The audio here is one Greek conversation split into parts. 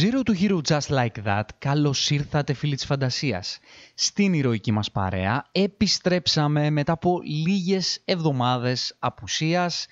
Zero to Hero Just Like That, καλώς ήρθατε φίλοι της φαντασίας. Στην ηρωική μας παρέα επιστρέψαμε μετά από λίγες εβδομάδες απουσίας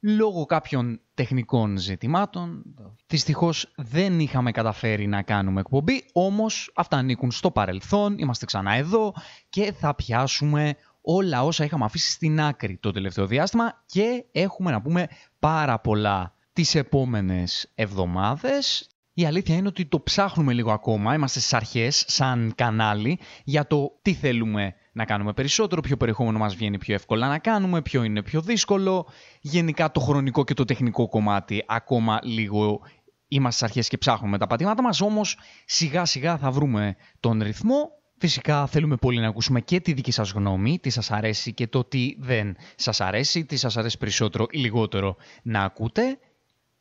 λόγω κάποιων τεχνικών ζητημάτων. Δυστυχώς δεν είχαμε καταφέρει να κάνουμε εκπομπή, όμως αυτά ανήκουν στο παρελθόν, είμαστε ξανά εδώ και θα πιάσουμε όλα όσα είχαμε αφήσει στην άκρη το τελευταίο διάστημα και έχουμε να πούμε πάρα πολλά τις επόμενες εβδομάδες. Η αλήθεια είναι ότι το ψάχνουμε λίγο ακόμα, είμαστε στις αρχές σαν κανάλι για το τι θέλουμε να κάνουμε περισσότερο, ποιο περιεχόμενο μας βγαίνει πιο εύκολα να κάνουμε, ποιο είναι πιο δύσκολο. Γενικά το χρονικό και το τεχνικό κομμάτι ακόμα λίγο είμαστε στις αρχές και ψάχνουμε τα πατήματα μας, όμως σιγά σιγά θα βρούμε τον ρυθμό. Φυσικά θέλουμε πολύ να ακούσουμε και τη δική σας γνώμη, τι σας αρέσει και το τι δεν σας αρέσει, τι σας αρέσει περισσότερο ή λιγότερο να ακούτε.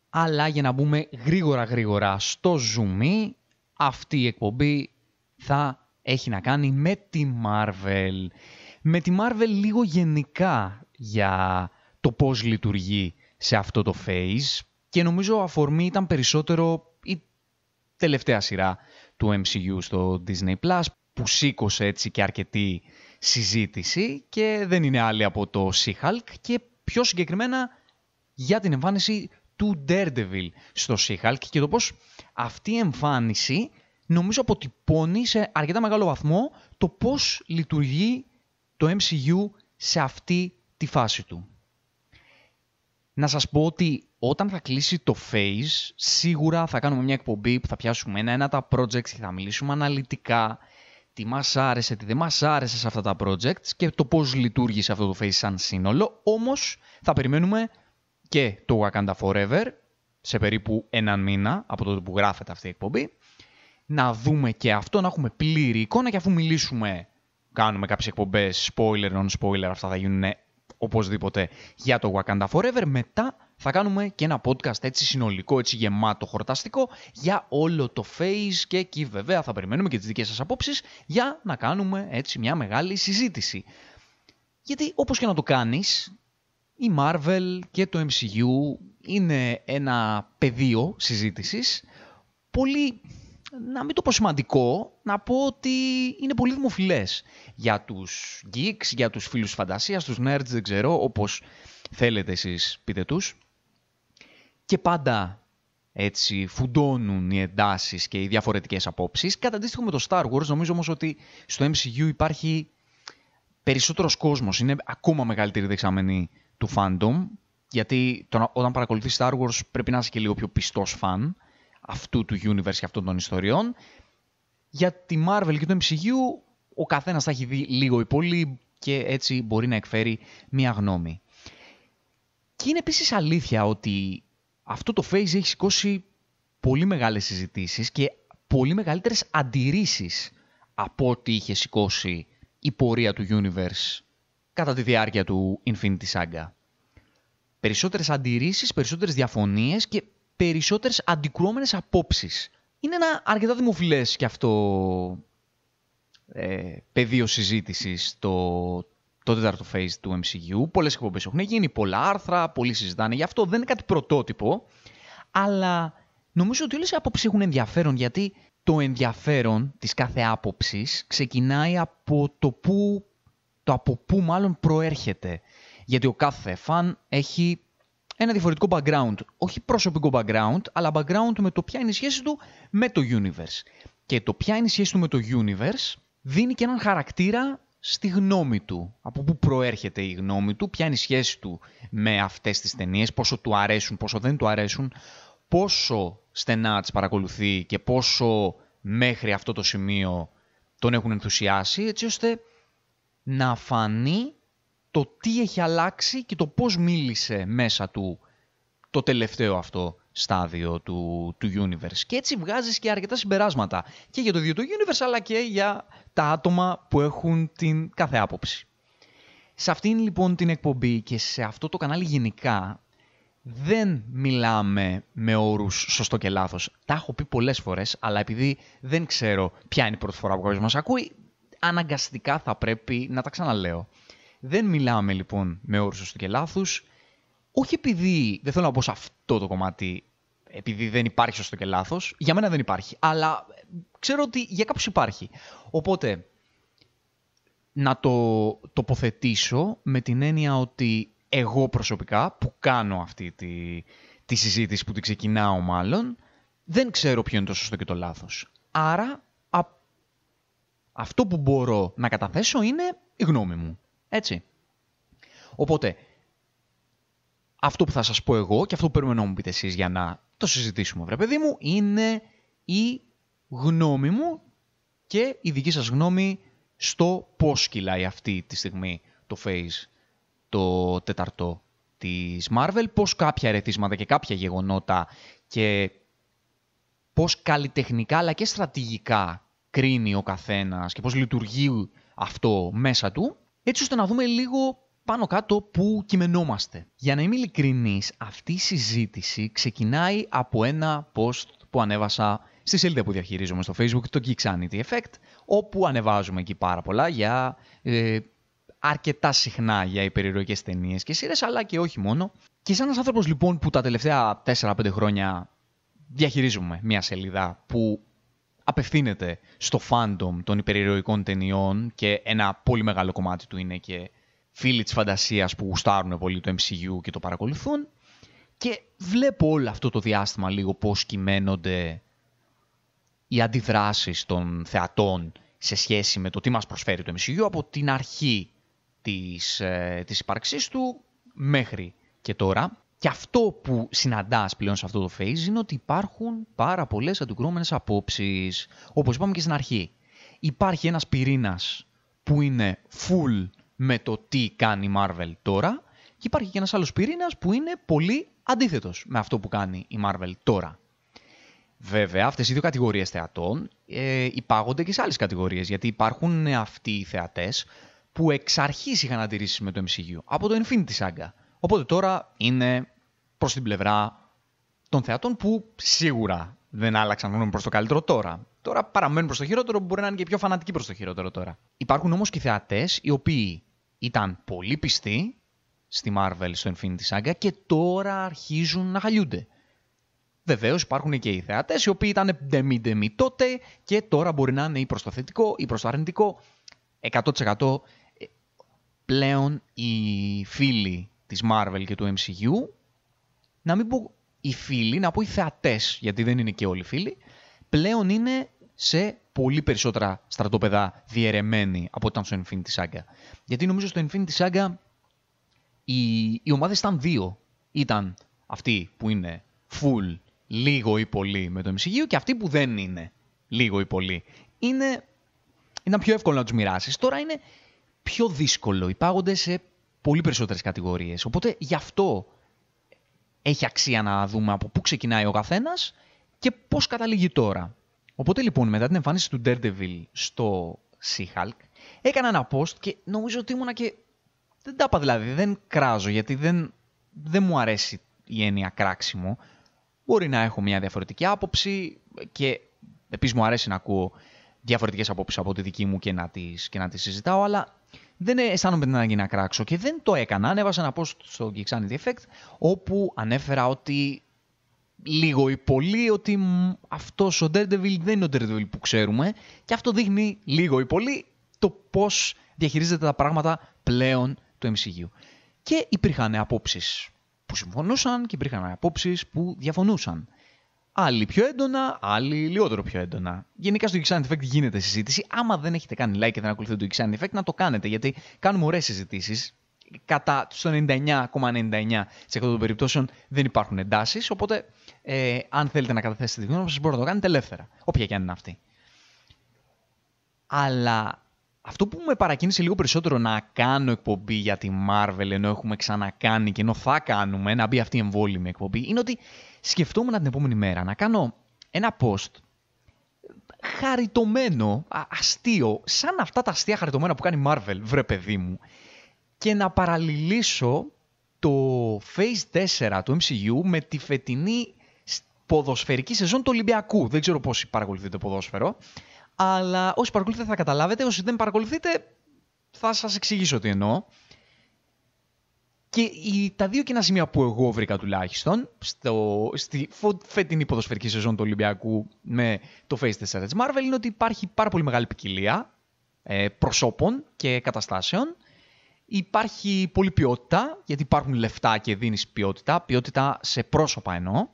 Αλλά για να μπούμε γρήγορα γρήγορα στο zoom, αυτή η εκπομπή θα έχει να κάνει με τη Marvel. Με τη Marvel λίγο γενικά για το πώς λειτουργεί σε αυτό το phase και νομίζω αφορμή ήταν περισσότερο η τελευταία σειρά του MCU στο Disney Plus που σήκωσε έτσι και αρκετή συζήτηση και δεν είναι άλλη από το She-Hulk και πιο συγκεκριμένα για την εμφάνιση του Daredevil στο She-Hulk και το πώς αυτή η εμφάνιση νομίζω αποτυπώνει σε αρκετά μεγάλο βαθμό το πώς λειτουργεί το MCU σε αυτή τη φάση του. Να σας πω ότι όταν θα κλείσει το phase, σίγουρα θα κάνουμε μια εκπομπή που θα πιάσουμε ένα-ένα τα projects και θα μιλήσουμε αναλυτικά τι μας άρεσε, τι δεν μας άρεσε σε αυτά τα projects και το πώς λειτουργήσε αυτό το phase σαν σύνολο. Όμως θα περιμένουμε και το Wakanda Forever σε περίπου έναν μήνα από τότε που γράφεται αυτή η εκπομπή να δούμε και αυτό, να έχουμε πλήρη εικόνα και αφού μιλήσουμε, κάνουμε κάποιες εκπομπές, spoiler, non-spoiler, αυτά θα γίνουν οπωσδήποτε για το Wakanda Forever. Μετά θα κάνουμε και ένα podcast έτσι συνολικό, έτσι γεμάτο, χορταστικό για όλο το phase και εκεί βέβαια θα περιμένουμε και τις δικές σας απόψεις για να κάνουμε έτσι μια μεγάλη συζήτηση. Γιατί όπως και να το κάνεις, η Marvel και το MCU είναι ένα πεδίο συζήτησης πολύ να μην το πω σημαντικό, να πω ότι είναι πολύ δημοφιλές για τους geeks, για τους φίλους φαντασίας, τους nerds, δεν ξέρω, όπως θέλετε εσείς πείτε τους. Και πάντα έτσι φουντώνουν οι εντάσεις και οι διαφορετικές απόψεις. Κατά αντίστοιχο με το Star Wars, νομίζω όμως ότι στο MCU υπάρχει περισσότερος κόσμος, είναι ακόμα μεγαλύτερη δεξαμενή του fandom, γιατί όταν παρακολουθείς Star Wars πρέπει να είσαι και λίγο πιο πιστός φαν αυτού του universe και αυτών των ιστοριών. Για τη Marvel και το MCU ο καθένας θα έχει δει λίγο ή πολύ και έτσι μπορεί να εκφέρει μία γνώμη. Και είναι επίσης αλήθεια ότι αυτό το phase έχει σηκώσει πολύ μεγάλες συζητήσεις και πολύ μεγαλύτερες αντιρρήσεις από ό,τι είχε σηκώσει η πορεία του universe κατά τη διάρκεια του Infinity Saga. Περισσότερες αντιρρήσεις, περισσότερες διαφωνίες και περισσότερες αντικρουόμενες απόψεις. Είναι ένα αρκετά δημοφιλές και αυτό ε, πεδίο συζήτησης το, το τέταρτο phase του MCU. Πολλές εκπομπές έχουν γίνει, πολλά άρθρα, πολλοί συζητάνε. Γι' αυτό δεν είναι κάτι πρωτότυπο, αλλά νομίζω ότι όλες οι απόψεις έχουν ενδιαφέρον, γιατί το ενδιαφέρον της κάθε άποψης ξεκινάει από το που, το από πού μάλλον προέρχεται. Γιατί ο κάθε φαν έχει ένα διαφορετικό background. Όχι προσωπικό background, αλλά background με το ποια είναι η σχέση του με το universe. Και το ποια είναι η σχέση του με το universe δίνει και έναν χαρακτήρα στη γνώμη του. Από πού προέρχεται η γνώμη του, ποια είναι η σχέση του με αυτές τις ταινίες, πόσο του αρέσουν, πόσο δεν του αρέσουν, πόσο στενά τις παρακολουθεί και πόσο μέχρι αυτό το σημείο τον έχουν ενθουσιάσει, έτσι ώστε να φανεί το τι έχει αλλάξει και το πώς μίλησε μέσα του το τελευταίο αυτό στάδιο του, του universe. Και έτσι βγάζεις και αρκετά συμπεράσματα και για το ίδιο το universe αλλά και για τα άτομα που έχουν την κάθε άποψη. Σε αυτήν λοιπόν την εκπομπή και σε αυτό το κανάλι γενικά δεν μιλάμε με όρους σωστό και λάθος. Τα έχω πει πολλές φορές, αλλά επειδή δεν ξέρω ποια είναι η πρώτη φορά που κάποιος μας ακούει, αναγκαστικά θα πρέπει να τα ξαναλέω. Δεν μιλάμε λοιπόν με όρους σωστού και λάθους, όχι επειδή, δεν θέλω να πω σε αυτό το κομμάτι, επειδή δεν υπάρχει σωστό και λάθος. Για μένα δεν υπάρχει, αλλά ξέρω ότι για κάποιους υπάρχει. Οπότε, να το τοποθετήσω με την έννοια ότι εγώ προσωπικά που κάνω αυτή τη, τη συζήτηση που την ξεκινάω μάλλον, δεν ξέρω ποιο είναι το σωστό και το λάθος. Άρα αυτό που μπορώ να καταθέσω είναι η γνώμη μου. Έτσι. Οπότε, αυτό που θα σας πω εγώ και αυτό που περιμένω να μου πείτε εσείς για να το συζητήσουμε, βρε παιδί μου, είναι η γνώμη μου και η δική σας γνώμη στο πώς κυλάει αυτή τη στιγμή το Phase το τέταρτο της Marvel, πώς κάποια ερεθίσματα και κάποια γεγονότα και πώς καλλιτεχνικά αλλά και στρατηγικά κρίνει ο καθένας και πώς λειτουργεί αυτό μέσα του, έτσι ώστε να δούμε λίγο πάνω κάτω που κειμενόμαστε. Για να είμαι ειλικρινής, αυτή η συζήτηση ξεκινάει από ένα post που ανέβασα στη σελίδα που διαχειρίζομαι στο facebook, το Geeksanity Effect, όπου ανεβάζουμε εκεί πάρα πολλά για ε, αρκετά συχνά για υπερηρωικές ταινίες και σειρές, αλλά και όχι μόνο. Και σαν ένας άνθρωπος λοιπόν που τα τελευταία 4-5 χρόνια διαχειρίζουμε μια σελίδα που απευθύνεται στο fandom των υπερηρωικών ταινιών και ένα πολύ μεγάλο κομμάτι του είναι και φίλοι της φαντασίας που γουστάρουν πολύ το MCU και το παρακολουθούν και βλέπω όλο αυτό το διάστημα λίγο πώς κυμαίνονται οι αντιδράσεις των θεατών σε σχέση με το τι μας προσφέρει το MCU από την αρχή της, ε, της ύπαρξής του μέχρι και τώρα. Και αυτό που συναντάς πλέον σε αυτό το phase είναι ότι υπάρχουν πάρα πολλές αντικρούμενες απόψεις. Όπως είπαμε και στην αρχή. Υπάρχει ένας πυρήνας που είναι full με το τι κάνει η Marvel τώρα και υπάρχει και ένας άλλος πυρήνας που είναι πολύ αντίθετος με αυτό που κάνει η Marvel τώρα. Βέβαια, αυτές οι δύο κατηγορίες θεατών ε, υπάγονται και σε άλλες κατηγορίες, γιατί υπάρχουν αυτοί οι θεατές που εξ αρχής είχαν αντιρρήσεις με το MCU, από το Infinity Saga. Οπότε τώρα είναι προς την πλευρά των θεατών που σίγουρα δεν άλλαξαν γνώμη προς το καλύτερο τώρα. Τώρα παραμένουν προς το χειρότερο, μπορεί να είναι και πιο φανατικοί προς το χειρότερο τώρα. Υπάρχουν όμως και θεατές οι οποίοι ήταν πολύ πιστοί στη Marvel, στο Infinity Saga και τώρα αρχίζουν να χαλιούνται. Βεβαίως υπάρχουν και οι θεατές οι οποίοι ήταν ντεμή-ντεμή τότε και τώρα μπορεί να είναι ή προς το θετικό ή προς το αρνητικό. 100% πλέον οι φίλοι της Marvel και του MCU, να μην πω οι φίλοι, να πω οι θεατές, γιατί δεν είναι και όλοι φίλοι, πλέον είναι σε πολύ περισσότερα στρατόπεδα διαιρεμένοι από όταν στο Infinity Saga. Γιατί νομίζω στο Infinity Saga οι, οι ομάδες ήταν δύο. Ήταν αυτοί που είναι full λίγο ή πολύ με το MCU και αυτοί που δεν είναι λίγο ή πολύ. Είναι, είναι πιο εύκολο να τους μοιράσεις. Τώρα είναι πιο δύσκολο. Υπάγονται σε πολύ περισσότερες κατηγορίες. Οπότε γι' αυτό έχει αξία να δούμε από πού ξεκινάει ο καθένας και πώς καταλήγει τώρα. Οπότε λοιπόν μετά την εμφάνιση του Daredevil στο She-Hulk έκανα ένα post και νομίζω ότι ήμουνα και... Δεν τα είπα δηλαδή, δεν κράζω γιατί δεν, δεν μου αρέσει η έννοια κράξιμο. Μπορεί να έχω μια διαφορετική άποψη και επίσης μου αρέσει να ακούω διαφορετικές απόψεις από τη δική μου και να τις, και να τις συζητάω, αλλά δεν αισθάνομαι την ανάγκη να κράξω και δεν το έκανα. Ανέβασα ένα post στο Geeksanity Effect όπου ανέφερα ότι λίγο ή πολύ ότι αυτός ο Daredevil δεν είναι ο Daredevil που ξέρουμε και αυτό δείχνει λίγο ή πολύ το πώς διαχειρίζεται τα πράγματα πλέον το MCU. Και υπήρχαν απόψεις που συμφωνούσαν και υπήρχαν απόψεις που διαφωνούσαν. Άλλοι πιο έντονα, άλλοι λιγότερο πιο έντονα. Γενικά στο Geeksanity Effect γίνεται συζήτηση. Άμα δεν έχετε κάνει like και δεν ακολουθείτε το Geeksanity Effect, να το κάνετε γιατί κάνουμε ωραίες συζητήσεις. Κατά στο 99,99% των περιπτώσεων δεν υπάρχουν εντάσεις. Οπότε, ε, αν θέλετε να καταθέσετε τη γνώμη σας, μπορείτε να το κάνετε ελεύθερα. Όποια και αν είναι αυτή. Αλλά αυτό που με παρακίνησε λίγο περισσότερο να κάνω εκπομπή για τη Marvel ενώ έχουμε ξανακάνει και ενώ θα κάνουμε να μπει αυτή η εμβόλυμη εκπομπή είναι ότι σκεφτόμουν την επόμενη μέρα να κάνω ένα post χαριτωμένο, αστείο, σαν αυτά τα αστεία χαριτωμένα που κάνει Marvel, βρε παιδί μου, και να παραλληλήσω το Phase 4 του MCU με τη φετινή ποδοσφαιρική σεζόν του Ολυμπιακού. Δεν ξέρω πόσοι παρακολουθείτε ποδόσφαιρο, αλλά όσοι παρακολουθείτε θα καταλάβετε, όσοι δεν παρακολουθείτε θα σας εξηγήσω τι εννοώ. Και οι, τα δύο κοινά σημεία που εγώ βρήκα τουλάχιστον στο, στη φετινή ποδοσφαιρική σεζόν του Ολυμπιακού με το Face 4 της Marvel είναι ότι υπάρχει πάρα πολύ μεγάλη ποικιλία ε, προσώπων και καταστάσεων. Υπάρχει πολλή ποιότητα, γιατί υπάρχουν λεφτά και δίνεις ποιότητα, ποιότητα σε πρόσωπα εννοώ.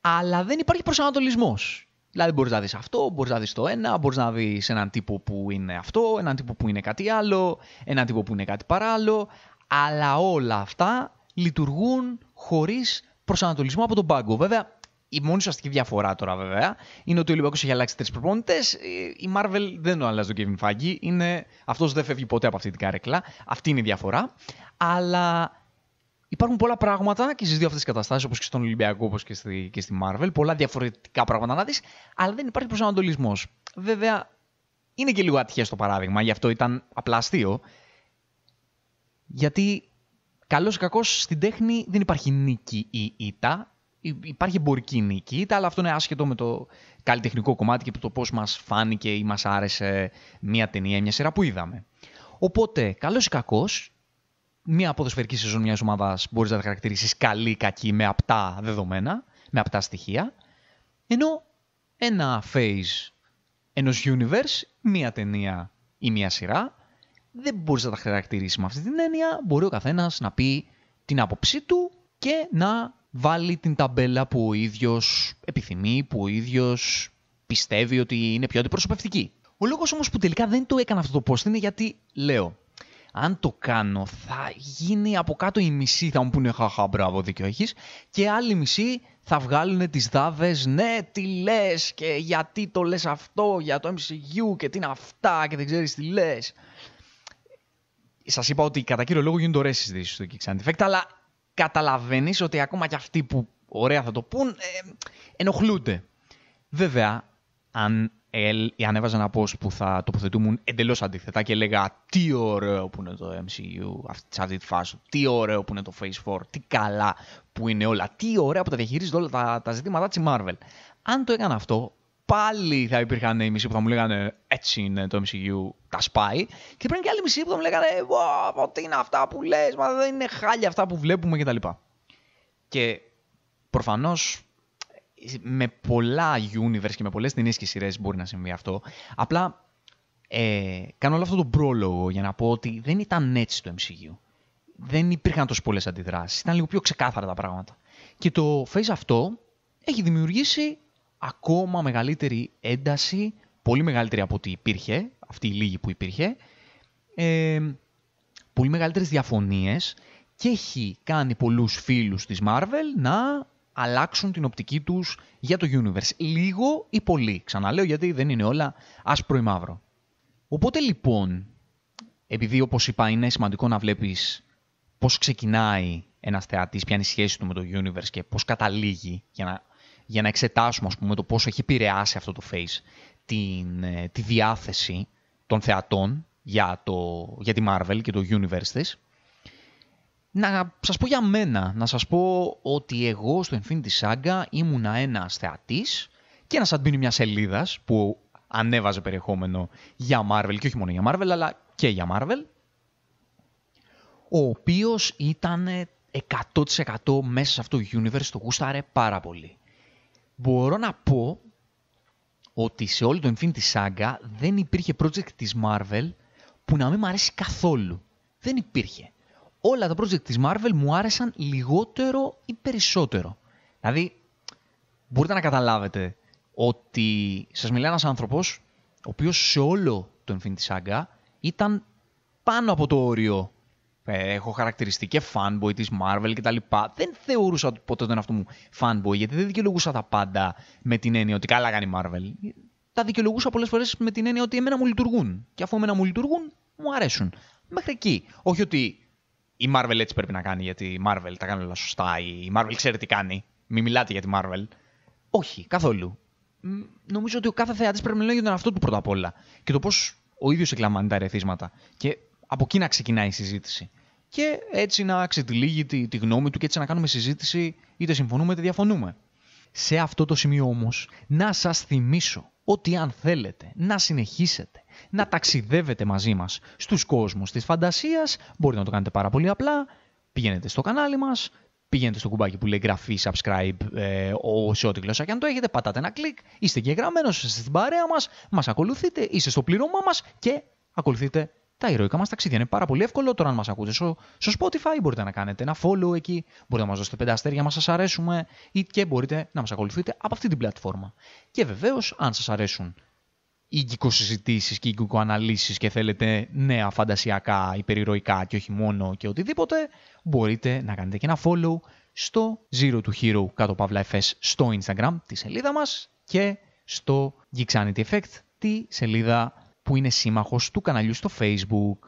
Αλλά δεν υπάρχει προσανατολισμός. Δηλαδή μπορείς να δεις αυτό, μπορείς να δεις το ένα, μπορείς να δεις έναν τύπο που είναι αυτό, έναν τύπο που είναι κάτι άλλο, έναν τύπο που είναι κάτι παράλληλο, αλλά όλα αυτά λειτουργούν χωρίς προσανατολισμό από τον πάγκο. Βέβαια, η μόνη ουσιαστική διαφορά τώρα βέβαια είναι ότι ο Ολυμπιακός έχει αλλάξει τρεις προπονητές. Η Marvel δεν το αλλάζει τον Kevin Feige. Είναι... Αυτός δεν φεύγει ποτέ από αυτή την καρέκλα. Αυτή είναι η διαφορά. Αλλά Υπάρχουν πολλά πράγματα και στις δύο αυτές τις καταστάσεις, όπως και στον Ολυμπιακό, όπως και, στη, και στη Marvel. Πολλά διαφορετικά πράγματα να δεις, αλλά δεν υπάρχει προσανατολισμός. Βέβαια, είναι και λίγο ατυχές το παράδειγμα, γι' αυτό ήταν απλά αστείο. Γιατί καλός ή κακός στην τέχνη δεν υπάρχει νίκη ή ήττα. Υπάρχει εμπορική νίκη, ήττα, αλλά αυτό είναι άσχετο με το καλλιτεχνικό κομμάτι και το πώς μας φάνηκε ή μας άρεσε μία ταινία, μια σειρά που είδαμε. Οπότε, καλός ή κακός, μια ποδοσφαιρική σεζόν μιας ομάδας μπορείς να τα χαρακτηρίσεις καλή, κακή, με απτά δεδομένα, με απτά στοιχεία. Ενώ ένα phase ενός universe, μία ταινία ή μία σειρά, δεν μπορείς να τα χαρακτηρίσεις με αυτή την έννοια. Μπορεί ο καθένας να πει την άποψή του και να βάλει την ταμπέλα που ο ίδιος επιθυμεί, που ο ίδιος πιστεύει ότι είναι πιο αντιπροσωπευτική. Ο λόγος όμως που τελικά δεν το έκανα αυτό το post είναι γιατί λέω αν το κάνω θα γίνει από κάτω η μισή θα μου πούνε χαχα μπράβο δίκιο έχεις και άλλη μισή θα βγάλουν τις δάβες ναι τι λες και γιατί το λες αυτό για το MCU και τι είναι αυτά και δεν ξέρεις τι λες. Σας είπα ότι κατά κύριο λόγο γίνονται ωραίες συζητήσεις στο Kicks Effect αλλά καταλαβαίνεις ότι ακόμα και αυτοί που ωραία θα το πούν ε, ενοχλούνται. Βέβαια, αν αν έβαζα ένα post που θα τοποθετούμουν εντελώς αντίθετα και έλεγα τι ωραίο που είναι το MCU σε αυτή τη φάση, τι ωραίο που είναι το Phase 4, τι καλά που είναι όλα, τι ωραία που τα διαχειρίζεται όλα τα, τα ζητήματα της Marvel. Αν το έκανα αυτό, πάλι θα υπήρχαν οι μισοί που θα μου λέγανε έτσι είναι το MCU, τα σπάει. Και πρέπει και άλλοι μισοί που θα μου λέγανε τι είναι αυτά που λες, μα δεν είναι χάλια αυτά που βλέπουμε κτλ. Και, και προφανώς με πολλά universe και με πολλές ταινίες και σειρές μπορεί να συμβεί αυτό. Απλά ε, κάνω όλο αυτό το πρόλογο για να πω ότι δεν ήταν έτσι το MCU. Δεν υπήρχαν τόσο πολλές αντιδράσεις. Ήταν λίγο πιο ξεκάθαρα τα πράγματα. Και το phase αυτό έχει δημιουργήσει ακόμα μεγαλύτερη ένταση, πολύ μεγαλύτερη από ό,τι υπήρχε, αυτή η λίγη που υπήρχε, ε, πολύ μεγαλύτερες διαφωνίες και έχει κάνει πολλούς φίλους της Marvel να αλλάξουν την οπτική τους για το universe. Λίγο ή πολύ. Ξαναλέω γιατί δεν είναι όλα άσπρο ή μαύρο. Οπότε λοιπόν, επειδή όπως είπα είναι σημαντικό να βλέπεις πώς ξεκινάει ένας θεατής, ποια είναι η σχέση του με το universe και πώς καταλήγει για να, για να εξετάσουμε ας πούμε, το πόσο έχει επηρεάσει αυτό το face την, ε, τη διάθεση των θεατών για, το, για τη Marvel και το universe της να σας πω για μένα, να σας πω ότι εγώ στο Infinity Saga ήμουνα ένας θεατής και ένας admin μιας σελίδας που ανέβαζε περιεχόμενο για Marvel και όχι μόνο για Marvel αλλά και για Marvel ο οποίος ήταν 100% μέσα σε αυτό το universe, το γούσταρε πάρα πολύ. Μπορώ να πω ότι σε όλο το Infinity Saga δεν υπήρχε project της Marvel που να μην μου αρέσει καθόλου. Δεν υπήρχε όλα τα project της Marvel μου άρεσαν λιγότερο ή περισσότερο. Δηλαδή, μπορείτε να καταλάβετε ότι σας μιλάει ένας άνθρωπος ο οποίος σε όλο το Infinity Saga ήταν πάνω από το όριο. Ε, έχω χαρακτηριστεί και fanboy της Marvel και τα λοιπά. Δεν θεωρούσα ποτέ τον αυτό μου fanboy, γιατί δεν δικαιολογούσα τα πάντα με την έννοια ότι καλά κάνει Marvel. Τα δικαιολογούσα πολλές φορές με την έννοια ότι εμένα μου λειτουργούν. Και αφού εμένα μου λειτουργούν, μου αρέσουν. Μέχρι εκεί. Όχι ότι η Marvel έτσι πρέπει να κάνει, γιατί η Marvel τα κάνει όλα σωστά, η Marvel ξέρει τι κάνει. Μην μιλάτε για τη Marvel. Όχι, καθόλου. Νομίζω ότι ο κάθε θεατή πρέπει να λέει για τον εαυτό του πρώτα απ' όλα. Και το πώς ο ίδιος εκλαμβάνει τα ερεθίσματα. Και από εκεί να ξεκινάει η συζήτηση. Και έτσι να ξετυλίγει τη, τη γνώμη του και έτσι να κάνουμε συζήτηση είτε συμφωνούμε είτε διαφωνούμε. Σε αυτό το σημείο όμως να σας θυμίσω ότι αν θέλετε να συνεχίσετε να ταξιδεύετε μαζί μας στους κόσμους της φαντασίας, μπορείτε να το κάνετε πάρα πολύ απλά. Πηγαίνετε στο κανάλι μας, πηγαίνετε στο κουμπάκι που λέει εγγραφή, subscribe, ε, σε ό,τι γλώσσα και αν το έχετε, πατάτε ένα κλικ, είστε εγγεγραμμένος, είστε στην παρέα μας, μας ακολουθείτε, είστε στο πλήρωμά μας και ακολουθείτε τα ηρωικά μας ταξίδια. Είναι πάρα πολύ εύκολο τώρα αν μας ακούτε στο, στο Spotify, μπορείτε να κάνετε ένα follow εκεί, μπορείτε να μας δώσετε πέντε αστέρια αν σας αρέσουμε ή και μπορείτε να μας ακολουθείτε από αυτή την πλατφόρμα. Και βεβαίως, αν σας αρέσουν οι συζητήσεις και οι αναλύσεις και θέλετε νέα φαντασιακά, υπερηρωικά και όχι μόνο και οτιδήποτε, μπορείτε να κάνετε και ένα follow στο Zero to Hero κάτω παύλα FS στο Instagram, τη σελίδα μας και στο Geeksanity Effect, τη σελίδα που είναι σύμμαχος του καναλιού στο Facebook.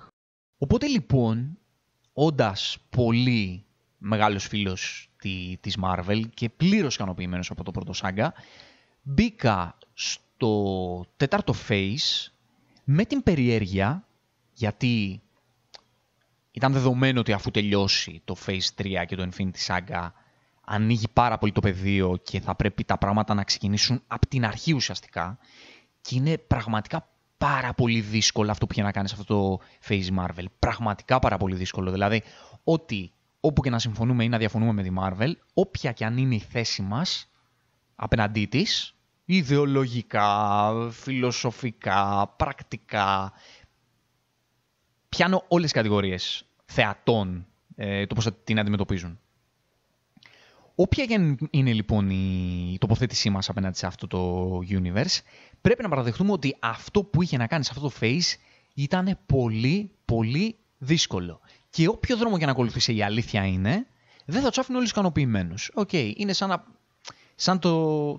Οπότε λοιπόν, όντας πολύ μεγάλος φίλος της Marvel και πλήρως ικανοποιημένος από το πρώτο σάγκα, μπήκα στο τέταρτο phase με την περιέργεια, γιατί ήταν δεδομένο ότι αφού τελειώσει το Phase 3 και το Infinity Saga, ανοίγει πάρα πολύ το πεδίο και θα πρέπει τα πράγματα να ξεκινήσουν από την αρχή ουσιαστικά. Και είναι πραγματικά πάρα πολύ δύσκολο αυτό που είχε να κάνει σε αυτό το Phase Marvel. Πραγματικά πάρα πολύ δύσκολο. Δηλαδή, ότι όπου και να συμφωνούμε ή να διαφωνούμε με τη Marvel, όποια και αν είναι η θέση μας απέναντί της, ιδεολογικά, φιλοσοφικά, πρακτικά, πιάνω όλες τις κατηγορίες θεατών, ε, το πώς θα την αντιμετωπίζουν. Όποια και είναι λοιπόν η τοποθέτησή μας απέναντι σε αυτό το universe, πρέπει να παραδεχτούμε ότι αυτό που είχε να κάνει σε αυτό το phase ήταν πολύ, πολύ δύσκολο. Και όποιο δρόμο για να ακολουθήσει η αλήθεια είναι, δεν θα τους άφηνε όλους ικανοποιημένους. OK, okay, είναι σαν, να, σαν το,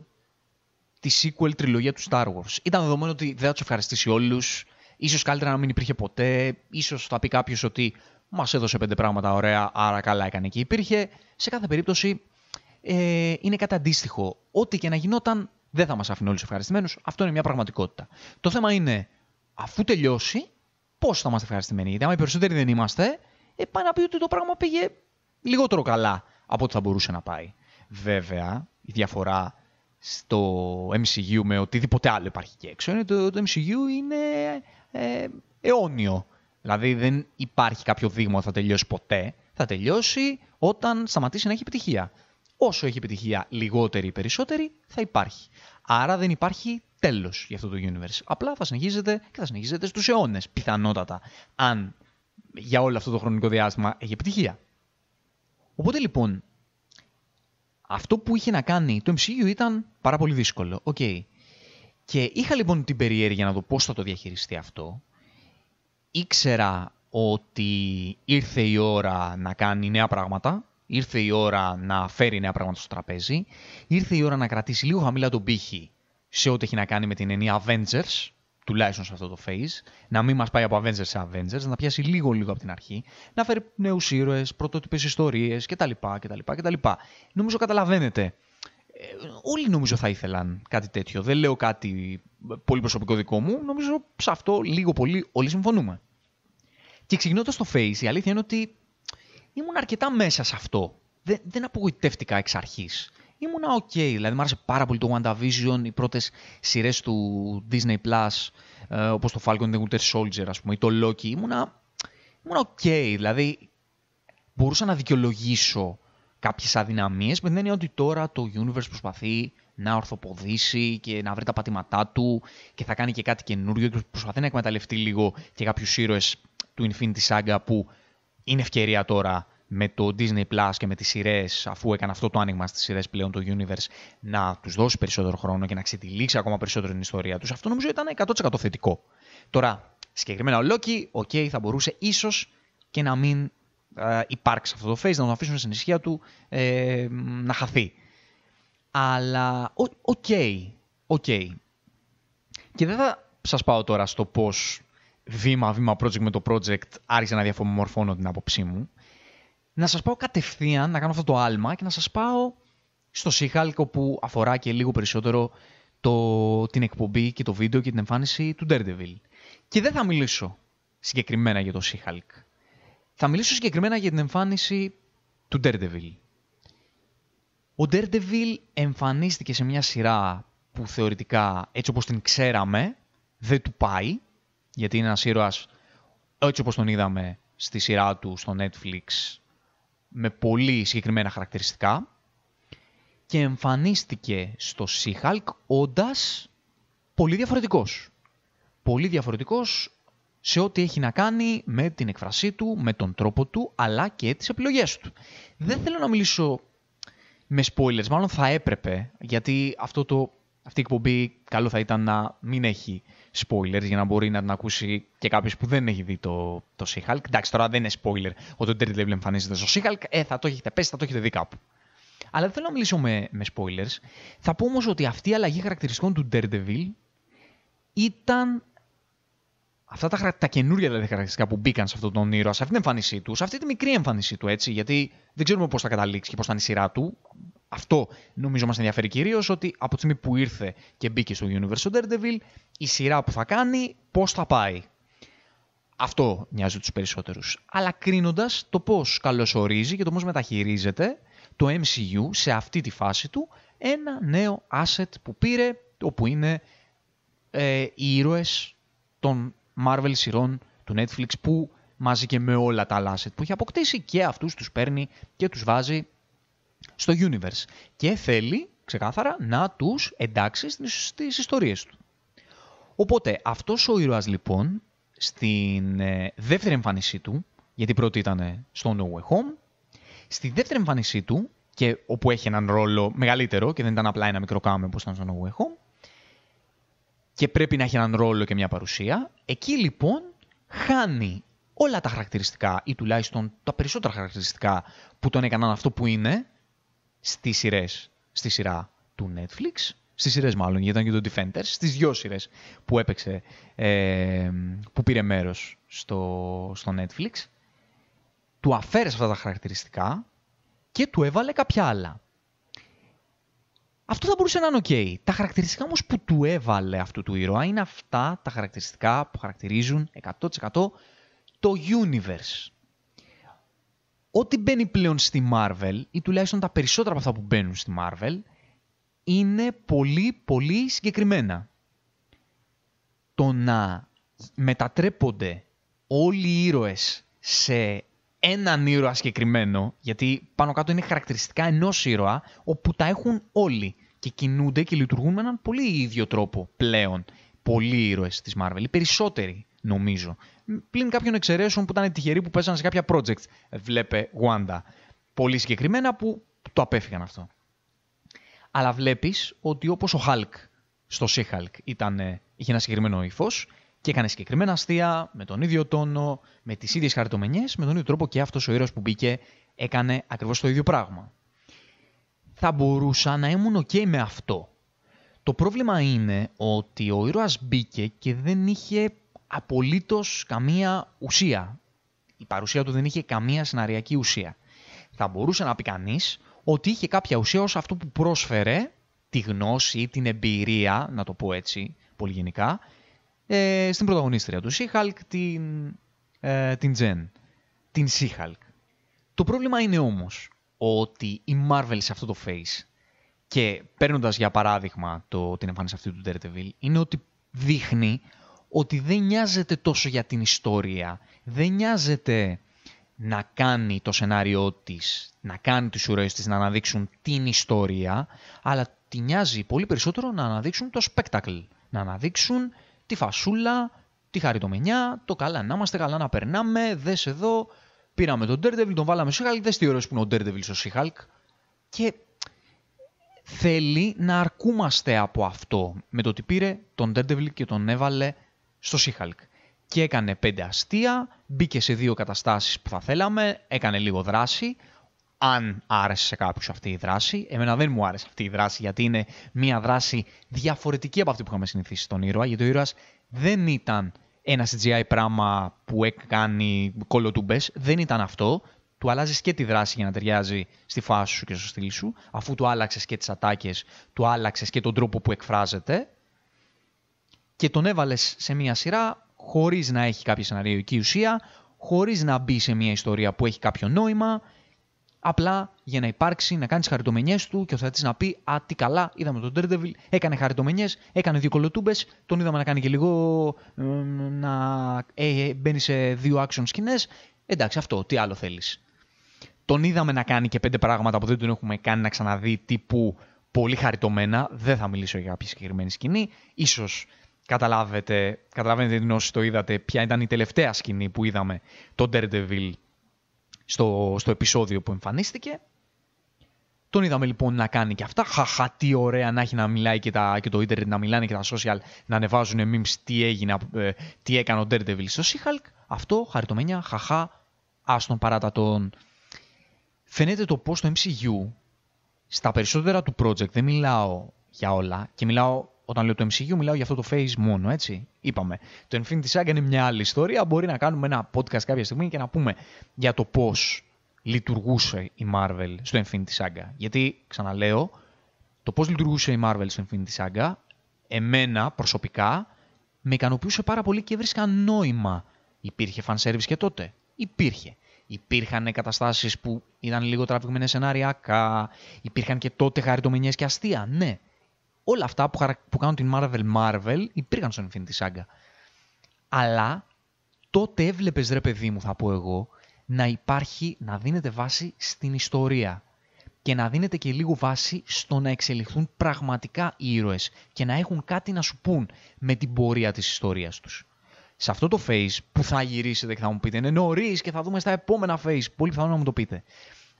τη sequel τριλογία του Star Wars. Ήταν δεδομένο ότι δεν θα τους ευχαριστήσει όλους. Ίσως καλύτερα να μην υπήρχε ποτέ. Ίσως θα πει κάποιος ότι μας έδωσε πέντε πράγματα ωραία, άρα καλά έκανε και υπήρχε. Σε κάθε περίπτωση ε, είναι κάτι αντίστοιχο. Ό,τι και να γινόταν δεν θα μας αφήνει όλους ευχαριστημένους. Αυτό είναι μια πραγματικότητα. Το θέμα είναι, αφού τελειώσει, πώς θα είμαστε ευχαριστημένοι; Γιατί άμα οι περισσότεροι δεν είμαστε, ε, πάει να πει ότι το πράγμα πήγε λιγότερο καλά από ό,τι θα μπορούσε να πάει. Βέβαια, η διαφορά στο MCU με οτιδήποτε άλλο υπάρχει και έξω είναι ότι το, MCU είναι ε, αιώνιο. Δηλαδή δεν υπάρχει κάποιο δείγμα ότι θα τελειώσει ποτέ. Θα τελειώσει όταν σταματήσει να έχει επιτυχία. Όσο έχει επιτυχία λιγότερη ή περισσότερη, θα υπάρχει. Άρα δεν υπάρχει τέλος για αυτό το universe. Απλά θα συνεχίζεται και θα συνεχίζεται στους αιώνες, πιθανότατα, αν για όλο αυτό το χρονικό διάστημα έχει επιτυχία. Οπότε λοιπόν, αυτό που είχε να κάνει το MCU ήταν πάρα πολύ δύσκολο. Okay. Και είχα λοιπόν την περιέργεια να δω πώς θα το διαχειριστεί αυτό. Ήξερα ότι ήρθε η ώρα να κάνει νέα πράγματα, ήρθε η ώρα να φέρει νέα πράγματα στο τραπέζι, ήρθε η ώρα να κρατήσει λίγο χαμηλά τον πύχη σε ό,τι έχει να κάνει με την ενία Avengers, τουλάχιστον σε αυτό το phase, να μην μας πάει από Avengers σε Avengers, να πιάσει λίγο λίγο από την αρχή, να φέρει νέους ήρωες, πρωτότυπες ιστορίες κτλ, κτλ, κτλ. Νομίζω καταλαβαίνετε. Ε, όλοι νομίζω θα ήθελαν κάτι τέτοιο. Δεν λέω κάτι πολύ προσωπικό δικό μου. Νομίζω σε αυτό λίγο πολύ όλοι συμφωνούμε. Και ξεκινώντας το Face, η αλήθεια είναι ότι ήμουν αρκετά μέσα σε αυτό. Δεν, δεν απογοητεύτηκα εξ αρχής. Ήμουνα ok, δηλαδή μου άρεσε πάρα πολύ το WandaVision, οι πρώτες σειρές του Disney Plus, ε, όπως το Falcon and the Winter Soldier, ας πούμε, ή το Loki. Ήμουνα, ήμουνα ok, δηλαδή μπορούσα να δικαιολογήσω κάποιες αδυναμίες με την έννοια ότι τώρα το universe προσπαθεί να ορθοποδήσει και να βρει τα πατήματά του και θα κάνει και κάτι καινούριο και προσπαθεί να εκμεταλλευτεί λίγο και κάποιους ήρωες του Infinity Saga που είναι ευκαιρία τώρα με το Disney Plus και με τις σειρές, αφού έκανε αυτό το άνοιγμα στις σειρές πλέον το Universe, να τους δώσει περισσότερο χρόνο και να ξετυλίξει ακόμα περισσότερο την ιστορία τους. Αυτό νομίζω ήταν 100% θετικό. Τώρα, συγκεκριμένα ο Loki, ok, θα μπορούσε ίσως και να μην ε, υπάρξει αυτό το phase, να τον αφήσουν στην ησυχία του ε, να χαθεί. Αλλά, OK, OK. Και δεν θα σας πάω τώρα στο πώς βήμα-βήμα project με το project άρχισε να διαμορφώνω την άποψή μου. Να σας πάω κατευθείαν, να κάνω αυτό το άλμα και να σας πάω στο Σίχαλκο που αφορά και λίγο περισσότερο το, την εκπομπή και το βίντεο και την εμφάνιση του Daredevil. Και δεν θα μιλήσω συγκεκριμένα για το She-Hulk. Θα μιλήσω συγκεκριμένα για την εμφάνιση του Daredevil. Ο Daredevil εμφανίστηκε σε μια σειρά που θεωρητικά έτσι όπως την ξέραμε δεν του πάει, γιατί είναι ένας ήρωας έτσι όπως τον είδαμε στη σειρά του στο Netflix με πολύ συγκεκριμένα χαρακτηριστικά και εμφανίστηκε στο She-Hulk όντας πολύ διαφορετικός. Πολύ διαφορετικός σε ό,τι έχει να κάνει με την εκφρασή του, με τον τρόπο του, αλλά και τις επιλογές του. Δεν θέλω να μιλήσω με spoilers, μάλλον θα έπρεπε, γιατί αυτό το, αυτή η εκπομπή καλό θα ήταν να μην έχει spoilers για να μπορεί να την ακούσει και κάποιος που δεν έχει δει το, το She-Hulk. Εντάξει, τώρα δεν είναι spoiler ότι ο Daredevil εμφανίζεται στο She-Hulk. Ε, θα το έχετε πέσει, θα το έχετε δει κάπου. Αλλά δεν θέλω να μιλήσω με, με spoilers. Θα πω όμως ότι αυτή η αλλαγή χαρακτηριστικών του Daredevil ήταν αυτά τα, τα καινούργια δηλαδή, χαρακτηριστικά που μπήκαν σε αυτόν τον ήρωα, σε αυτή την εμφάνισή του, σε αυτή τη μικρή εμφάνισή του, έτσι, γιατί δεν ξέρουμε πώς θα καταλήξει και πώς θα είναι η σειρά του. Αυτό νομίζω μας ενδιαφέρει κυρίως, ότι από τη στιγμή που ήρθε και μπήκε στο Universe Daredevil, η σειρά που θα κάνει, πώς θα πάει. Αυτό νοιάζει τους περισσότερους. Αλλά κρίνοντας το πώς καλωσορίζει και το πώς μεταχειρίζεται το MCU σε αυτή τη φάση του ένα νέο asset που πήρε, όπου είναι ε, οι ήρωες των Marvel σειρών του Netflix που μαζί και με όλα τα άλλα asset που έχει αποκτήσει και αυτούς τους παίρνει και τους βάζει στο universe. Και θέλει ξεκάθαρα να τους εντάξει στις ιστορίες του. Οπότε αυτός ο ήρωας λοιπόν στην ε, δεύτερη εμφάνισή του, γιατί πρώτη ήταν στο No Way Home, στη δεύτερη εμφάνισή του, και όπου έχει έναν ρόλο μεγαλύτερο και δεν ήταν απλά ένα μικρό κάμεο όπως ήταν στο No Way Home, και πρέπει να έχει έναν ρόλο και μια παρουσία. Εκεί λοιπόν χάνει όλα τα χαρακτηριστικά ή τουλάχιστον τα περισσότερα χαρακτηριστικά που τον έκαναν αυτό που είναι στις σειρές, στη σειρά του Netflix, στις σειρές μάλλον, γιατί ήταν και το Defenders, στις δυο σειρές που έπαιξε, ε, που πήρε μέρος στο, στο Netflix, του αφαίρεσε αυτά τα χαρακτηριστικά και του έβαλε κάποια άλλα. Αυτό θα μπορούσε να είναι ok. Τα χαρακτηριστικά όμως που του έβαλε αυτού του ήρωα είναι αυτά τα χαρακτηριστικά που χαρακτηρίζουν 100% το universe. Ό,τι μπαίνει πλέον στη Marvel, ή τουλάχιστον τα περισσότερα από αυτά που μπαίνουν στη Marvel, είναι πολύ πολύ συγκεκριμένα. Το να μετατρέπονται όλοι οι ήρωες σε έναν ήρωα συγκεκριμένο, γιατί πάνω κάτω είναι χαρακτηριστικά ενός ήρωα, όπου τα έχουν όλοι και κινούνται και λειτουργούν με έναν πολύ ίδιο τρόπο πλέον. Πολλοί ήρωες της Marvel, οι περισσότεροι νομίζω. Πλην κάποιων εξαιρέσεων που ήταν τυχεροί που πέσανε σε κάποια project. Βλέπε Wanda. Πολύ συγκεκριμένα που το απέφυγαν αυτό. Αλλά βλέπεις ότι όπως ο Hulk στο She-Hulk είχε ένα συγκεκριμένο ύφος, και έκανε συγκεκριμένα αστεία, με τον ίδιο τόνο, με τις ίδιες χαριτομενιές, με τον ίδιο τρόπο και αυτός ο ήρωας που μπήκε έκανε ακριβώς το ίδιο πράγμα. Θα μπορούσα να ήμουν ok με αυτό. Το πρόβλημα είναι ότι ο ήρωας μπήκε και δεν είχε απολύτως καμία ουσία. Η παρουσία του δεν είχε καμία σεναριακή ουσία. Θα μπορούσε να πει κανείς ότι είχε κάποια ουσία ως αυτό που πρόσφερε τη γνώση ή την εμπειρία, να το πω έτσι πολύ γενικά, ε, στην πρωταγωνίστρια του She-Hulk, την, ε, την Jen, την She-Hulk. Το πρόβλημα είναι όμως ότι η Marvel σε αυτό το face και παίρνοντας για παράδειγμα το, την εμφάνιση αυτή του Daredevil είναι ότι δείχνει ότι δεν νοιάζεται τόσο για την ιστορία, δεν νοιάζεται να κάνει το σενάριό της, να κάνει τους ουρές της να αναδείξουν την ιστορία, αλλά τη νοιάζει πολύ περισσότερο να αναδείξουν το spectacle, να αναδείξουν τη φασούλα, τη χαριτομενιά, το καλά να είμαστε, καλά να περνάμε, δες εδώ, πήραμε τον Daredevil, τον βάλαμε στο Hulk, δες τι ωραίος που είναι ο Daredevil στο She-Hulk. Και θέλει να αρκούμαστε από αυτό, με το ότι πήρε τον Daredevil και τον έβαλε στο She-Hulk. Και έκανε πέντε αστεία, μπήκε σε δύο καταστάσεις που θα θέλαμε, έκανε λίγο δράση, αν άρεσε σε κάποιους αυτή η δράση. Εμένα δεν μου άρεσε αυτή η δράση γιατί είναι μια δράση διαφορετική από αυτή που είχαμε συνηθίσει στον ήρωα. Γιατί ο ήρωας δεν ήταν ένα CGI πράγμα που έκανε κολοτούμπε. Δεν ήταν αυτό. Του αλλάζεις και τη δράση για να ταιριάζει στη φάση σου και στο στυλ σου. Αφού του άλλαξες και τις ατάκες, του άλλαξες και τον τρόπο που εκφράζεται. Και τον έβαλες σε μια σειρά χωρίς να έχει κάποια σεναριακή ουσία, χωρίς να μπει σε μια ιστορία που έχει κάποιο νόημα απλά για να υπάρξει, να κάνεις τι χαριτομενιές του και ο θεατής να πει Α, τι καλά, είδαμε τον Daredevil, έκανε χαριτομενιές, έκανε δύο κολοτούμπες, τον είδαμε να κάνει και λίγο. Ε, να ε, μπαίνει σε δύο action σκηνές. Εντάξει, αυτό, τι άλλο θέλεις. Τον είδαμε να κάνει και πέντε πράγματα που δεν τον έχουμε κάνει να ξαναδεί τύπου πολύ χαριτωμένα. Δεν θα μιλήσω για κάποια συγκεκριμένη σκηνή. Ίσως καταλάβετε, καταλαβαίνετε την όσοι το είδατε, ποια ήταν η τελευταία σκηνή που είδαμε τον Daredevil στο, στο επεισόδιο που εμφανίστηκε. Τον είδαμε λοιπόν να κάνει και αυτά. Χαχα, τι ωραία να έχει να μιλάει και, τα, και το ίντερνετ να μιλάνε και τα social να ανεβάζουν memes τι, έγινε, ε, τι έκανε ο Daredevil στο She-Hulk. Αυτό, χαριτωμένια, χαχα, άστον παράτα τον. Φαίνεται το πώς το MCU στα περισσότερα του project δεν μιλάω για όλα και μιλάω όταν λέω το MCU, μιλάω για αυτό το phase μόνο, έτσι. Είπαμε. Το Infinity Saga είναι μια άλλη ιστορία. Μπορεί να κάνουμε ένα podcast κάποια στιγμή και να πούμε για το πώς λειτουργούσε η Marvel στο Infinity Saga. Γιατί, ξαναλέω, το πώς λειτουργούσε η Marvel στο Infinity Saga, εμένα προσωπικά, με ικανοποιούσε πάρα πολύ και βρίσκα νόημα. Υπήρχε fan service και τότε. Υπήρχε. Υπήρχαν καταστάσεις που ήταν λίγο τραβηγμένες σενάριακά, υπήρχαν και τότε χαριτομηνίες και αστεία, ναι όλα αυτά που, χαρα... που κάνουν την Marvel Marvel υπήρχαν στο Infinity Saga. Αλλά τότε έβλεπες ρε παιδί μου, θα πω εγώ, να υπάρχει, να δίνεται βάση στην ιστορία. Και να δίνεται και λίγο βάση στο να εξελιχθούν πραγματικά οι ήρωες και να έχουν κάτι να σου πούν με την πορεία της ιστορίας τους. Σε αυτό το phase που θα γυρίσετε και θα μου πείτε είναι νωρίς και θα δούμε στα επόμενα phase. Πολύ πιθανό να μου το πείτε.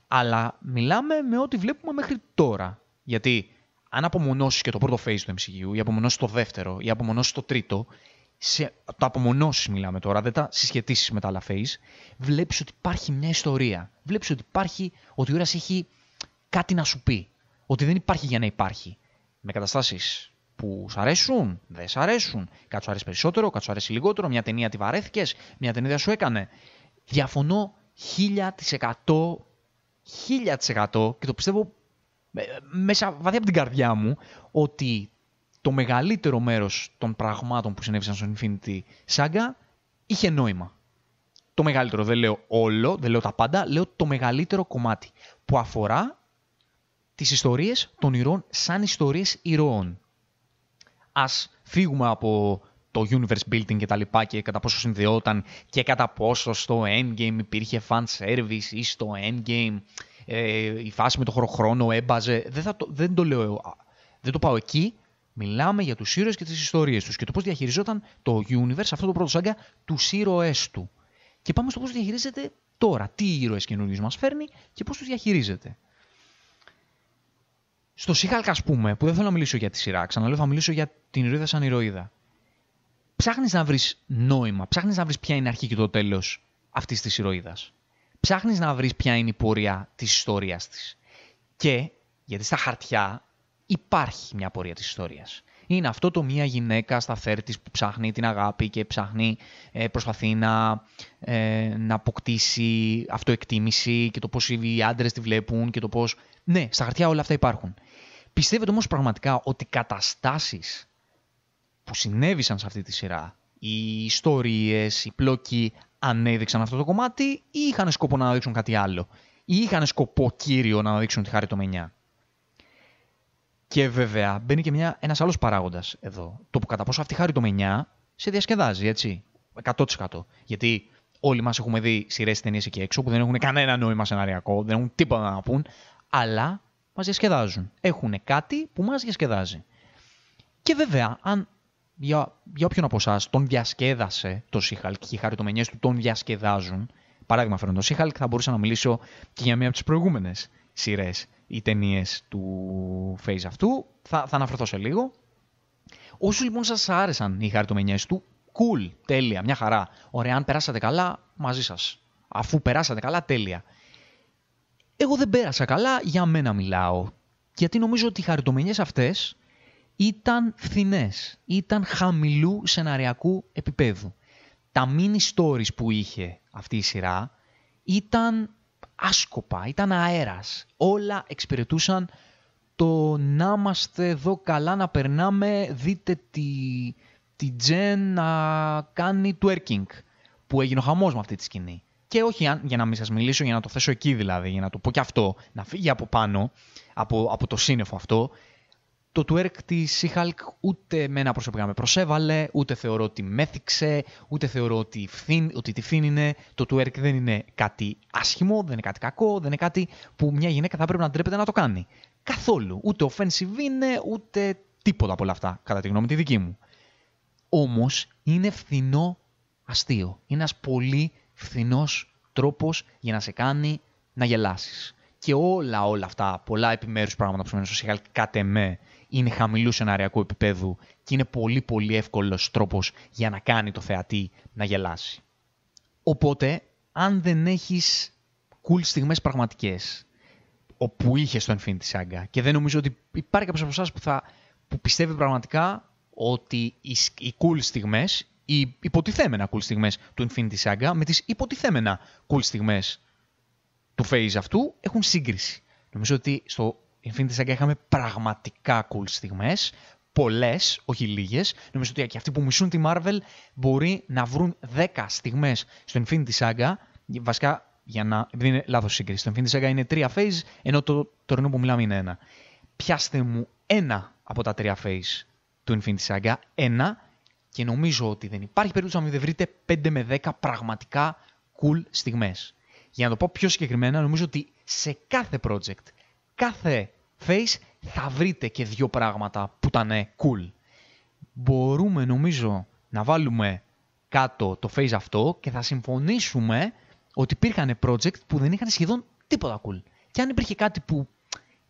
Αλλά μιλάμε με ό,τι βλέπουμε μέχρι τώρα. Γιατί αν απομονώσεις και το πρώτο phase του MCU, ή απομονώσεις το δεύτερο, ή απομονώσεις το τρίτο, σε, το απομονώσεις μιλάμε τώρα, δεν τα συσχετήσει με τα άλλα phase, βλέπεις ότι υπάρχει μια ιστορία. Βλέπεις ότι υπάρχει, ότι ο ήρωα έχει κάτι να σου πει. Ότι δεν υπάρχει για να υπάρχει. Με καταστάσεις που σου αρέσουν, δεν σου αρέσουν. Κάτι σου αρέσει περισσότερο, κάτι σου αρέσει λιγότερο. Μια ταινία τη βαρέθηκες, μια ταινία σου έκανε. Διαφωνώ 1000%, 1000% και το πιστεύω μέσα βαθιά από την καρδιά μου ότι το μεγαλύτερο μέρος των πραγμάτων που συνέβησαν στο Infinity Saga είχε νόημα. Το μεγαλύτερο, δεν λέω όλο, δεν λέω τα πάντα, λέω το μεγαλύτερο κομμάτι που αφορά τις ιστορίες των ηρώων σαν ιστορίες ηρώων. Ας φύγουμε από το universe building και τα λοιπά και κατά πόσο συνδεόταν και κατά πόσο στο endgame υπήρχε fan service ή στο endgame ε, η φάση με το χρόνο έμπαζε. Δεν, θα το, δεν το λέω. Δεν το πάω εκεί. Μιλάμε για τους ήρωες και τις ιστορίες τους και το πώς διαχειριζόταν το universe, αυτό το πρώτο σάγκα, τους ήρωές του. Και πάμε στο πώς διαχειρίζεται τώρα. Τι ήρωες καινούριου μας φέρνει και πώς τους διαχειρίζεται. Στο Σιχάλκα, ας πούμε, που δεν θέλω να μιλήσω για τη σειρά, ξαναλέω θα μιλήσω για την ηρωίδα σαν ηρωίδα. Ψάχνεις να βρεις νόημα, ψάχνεις να βρεις ποια είναι η αρχή και το τέλος αυτής της ηρωίδας ψάχνεις να βρεις ποια είναι η πορεία της ιστορίας της. Και, γιατί στα χαρτιά υπάρχει μια πορεία της ιστορίας. Είναι αυτό το μια γυναίκα στα θέρτης που ψάχνει την αγάπη και ψάχνει, ε, προσπαθεί να, ε, να αποκτήσει αυτοεκτίμηση και το πώς οι άντρες τη βλέπουν και το πώς... Ναι, στα χαρτιά όλα αυτά υπάρχουν. Πιστεύετε όμως πραγματικά ότι οι καταστάσεις που συνέβησαν σε αυτή τη σειρά, οι ιστορίες, οι πλοκοί ανέδειξαν αυτό το κομμάτι ή είχαν σκοπό να αναδείξουν κάτι άλλο; Ή είχαν σκοπό κύριο να αναδείξουν τη χαριτομενιά. Και βέβαια μπαίνει και μια, ένας άλλος παράγοντας εδώ. Το που κατά πόσο αυτή η χαριτομενιά σε διασκεδάζει, έτσι. 100%. Γιατί όλοι μας έχουμε δει σειρές ταινίες εκεί έξω που δεν έχουν κανένα νόημα σεναριακό, δεν έχουν τίποτα να πούν, αλλά μας διασκεδάζουν. Έχουν κάτι που μας διασκεδάζει. Και βέβαια, αν για, για όποιον από εσάς τον διασκέδασε το Σίχαλκ και οι χαριτομενιέ του τον διασκεδάζουν. Παράδειγμα, φέρνω το Σίχαλκ, θα μπορούσα να μιλήσω και για μία από τις προηγούμενες σειρές ή ταινίες του phase αυτού. Θα, θα αναφερθώ σε λίγο. Όσου λοιπόν σας άρεσαν οι χαριτομενιέ του, cool, τέλεια, μια χαρά. Ωραία, αν περάσατε καλά, μαζί σας. Αφού περάσατε καλά, τέλεια. Εγώ δεν πέρασα καλά, για μένα μιλάω. Γιατί νομίζω ότι οι χαριτομενιές αυτές ήταν φθηνές, ήταν χαμηλού σεναριακού επίπεδου. Τα mini stories που είχε αυτή η σειρά ήταν άσκοπα, ήταν αέρας. Όλα εξυπηρετούσαν το να είμαστε εδώ καλά να περνάμε, δείτε τη, τη Jen να κάνει twerking, που έγινε ο χαμός με αυτή τη σκηνή. Και όχι για να μην σας μιλήσω, για να το θέσω εκεί δηλαδή, για να το πω και αυτό, να φύγει από πάνω, από, από το σύννεφο αυτό, το twerk της She-Hulk ούτε με ένα προσωπικά με προσέβαλε, ούτε θεωρώ ότι μέθηξε, ούτε θεωρώ ότι, φθήν, ότι τη φύνινε. Το twerk δεν είναι κάτι άσχημο, δεν είναι κάτι κακό, δεν είναι κάτι που μια γυναίκα θα πρέπει να ντρέπεται να το κάνει. Καθόλου. Ούτε offensive είναι, ούτε τίποτα από όλα αυτά, κατά τη γνώμη τη δική μου. Όμως είναι φθηνό αστείο. Είναι ένας πολύ φθηνός τρόπος για να σε κάνει να γελάσεις. Και όλα όλα αυτά, πολλά επιμέρους πράγματα που σημαίνουν στο Seagal, κάτε με, είναι χαμηλού σεναριακού επίπεδου και είναι πολύ πολύ εύκολος τρόπος για να κάνει το θεατή να γελάσει. Οπότε, αν δεν έχεις cool στιγμές πραγματικές, όπου είχες στο Infinity Saga, και δεν νομίζω ότι υπάρχει κάποιος από εσάς που, θα, που πιστεύει πραγματικά ότι οι, οι cool στιγμές, οι υποτιθέμενα cool στιγμές του Infinity Saga με τις υποτιθέμενα cool στιγμές του phase αυτού έχουν σύγκριση. Νομίζω ότι στο Infinity Saga είχαμε πραγματικά cool στιγμές, πολλές, όχι λίγες. Νομίζω ότι και αυτοί που μισούν τη Marvel μπορεί να βρουν 10 στιγμές στο Infinity Saga, βασικά για να, επειδή είναι λάθος σύγκριση. Το Infinity Saga είναι τρία phase, ενώ το τωρινό που μιλάμε είναι ένα. Πιάστε μου ένα από τα τρία phase του Infinity Saga, ένα, και νομίζω ότι δεν υπάρχει περίπτωση να μην βρείτε 5 με 10 πραγματικά cool στιγμές. Για να το πω πιο συγκεκριμένα, νομίζω ότι σε κάθε project, κάθε face θα βρείτε και δύο πράγματα που ήταν cool. Μπορούμε νομίζω να βάλουμε κάτω το face αυτό και θα συμφωνήσουμε ότι υπήρχαν project που δεν είχαν σχεδόν τίποτα cool. Και αν υπήρχε κάτι που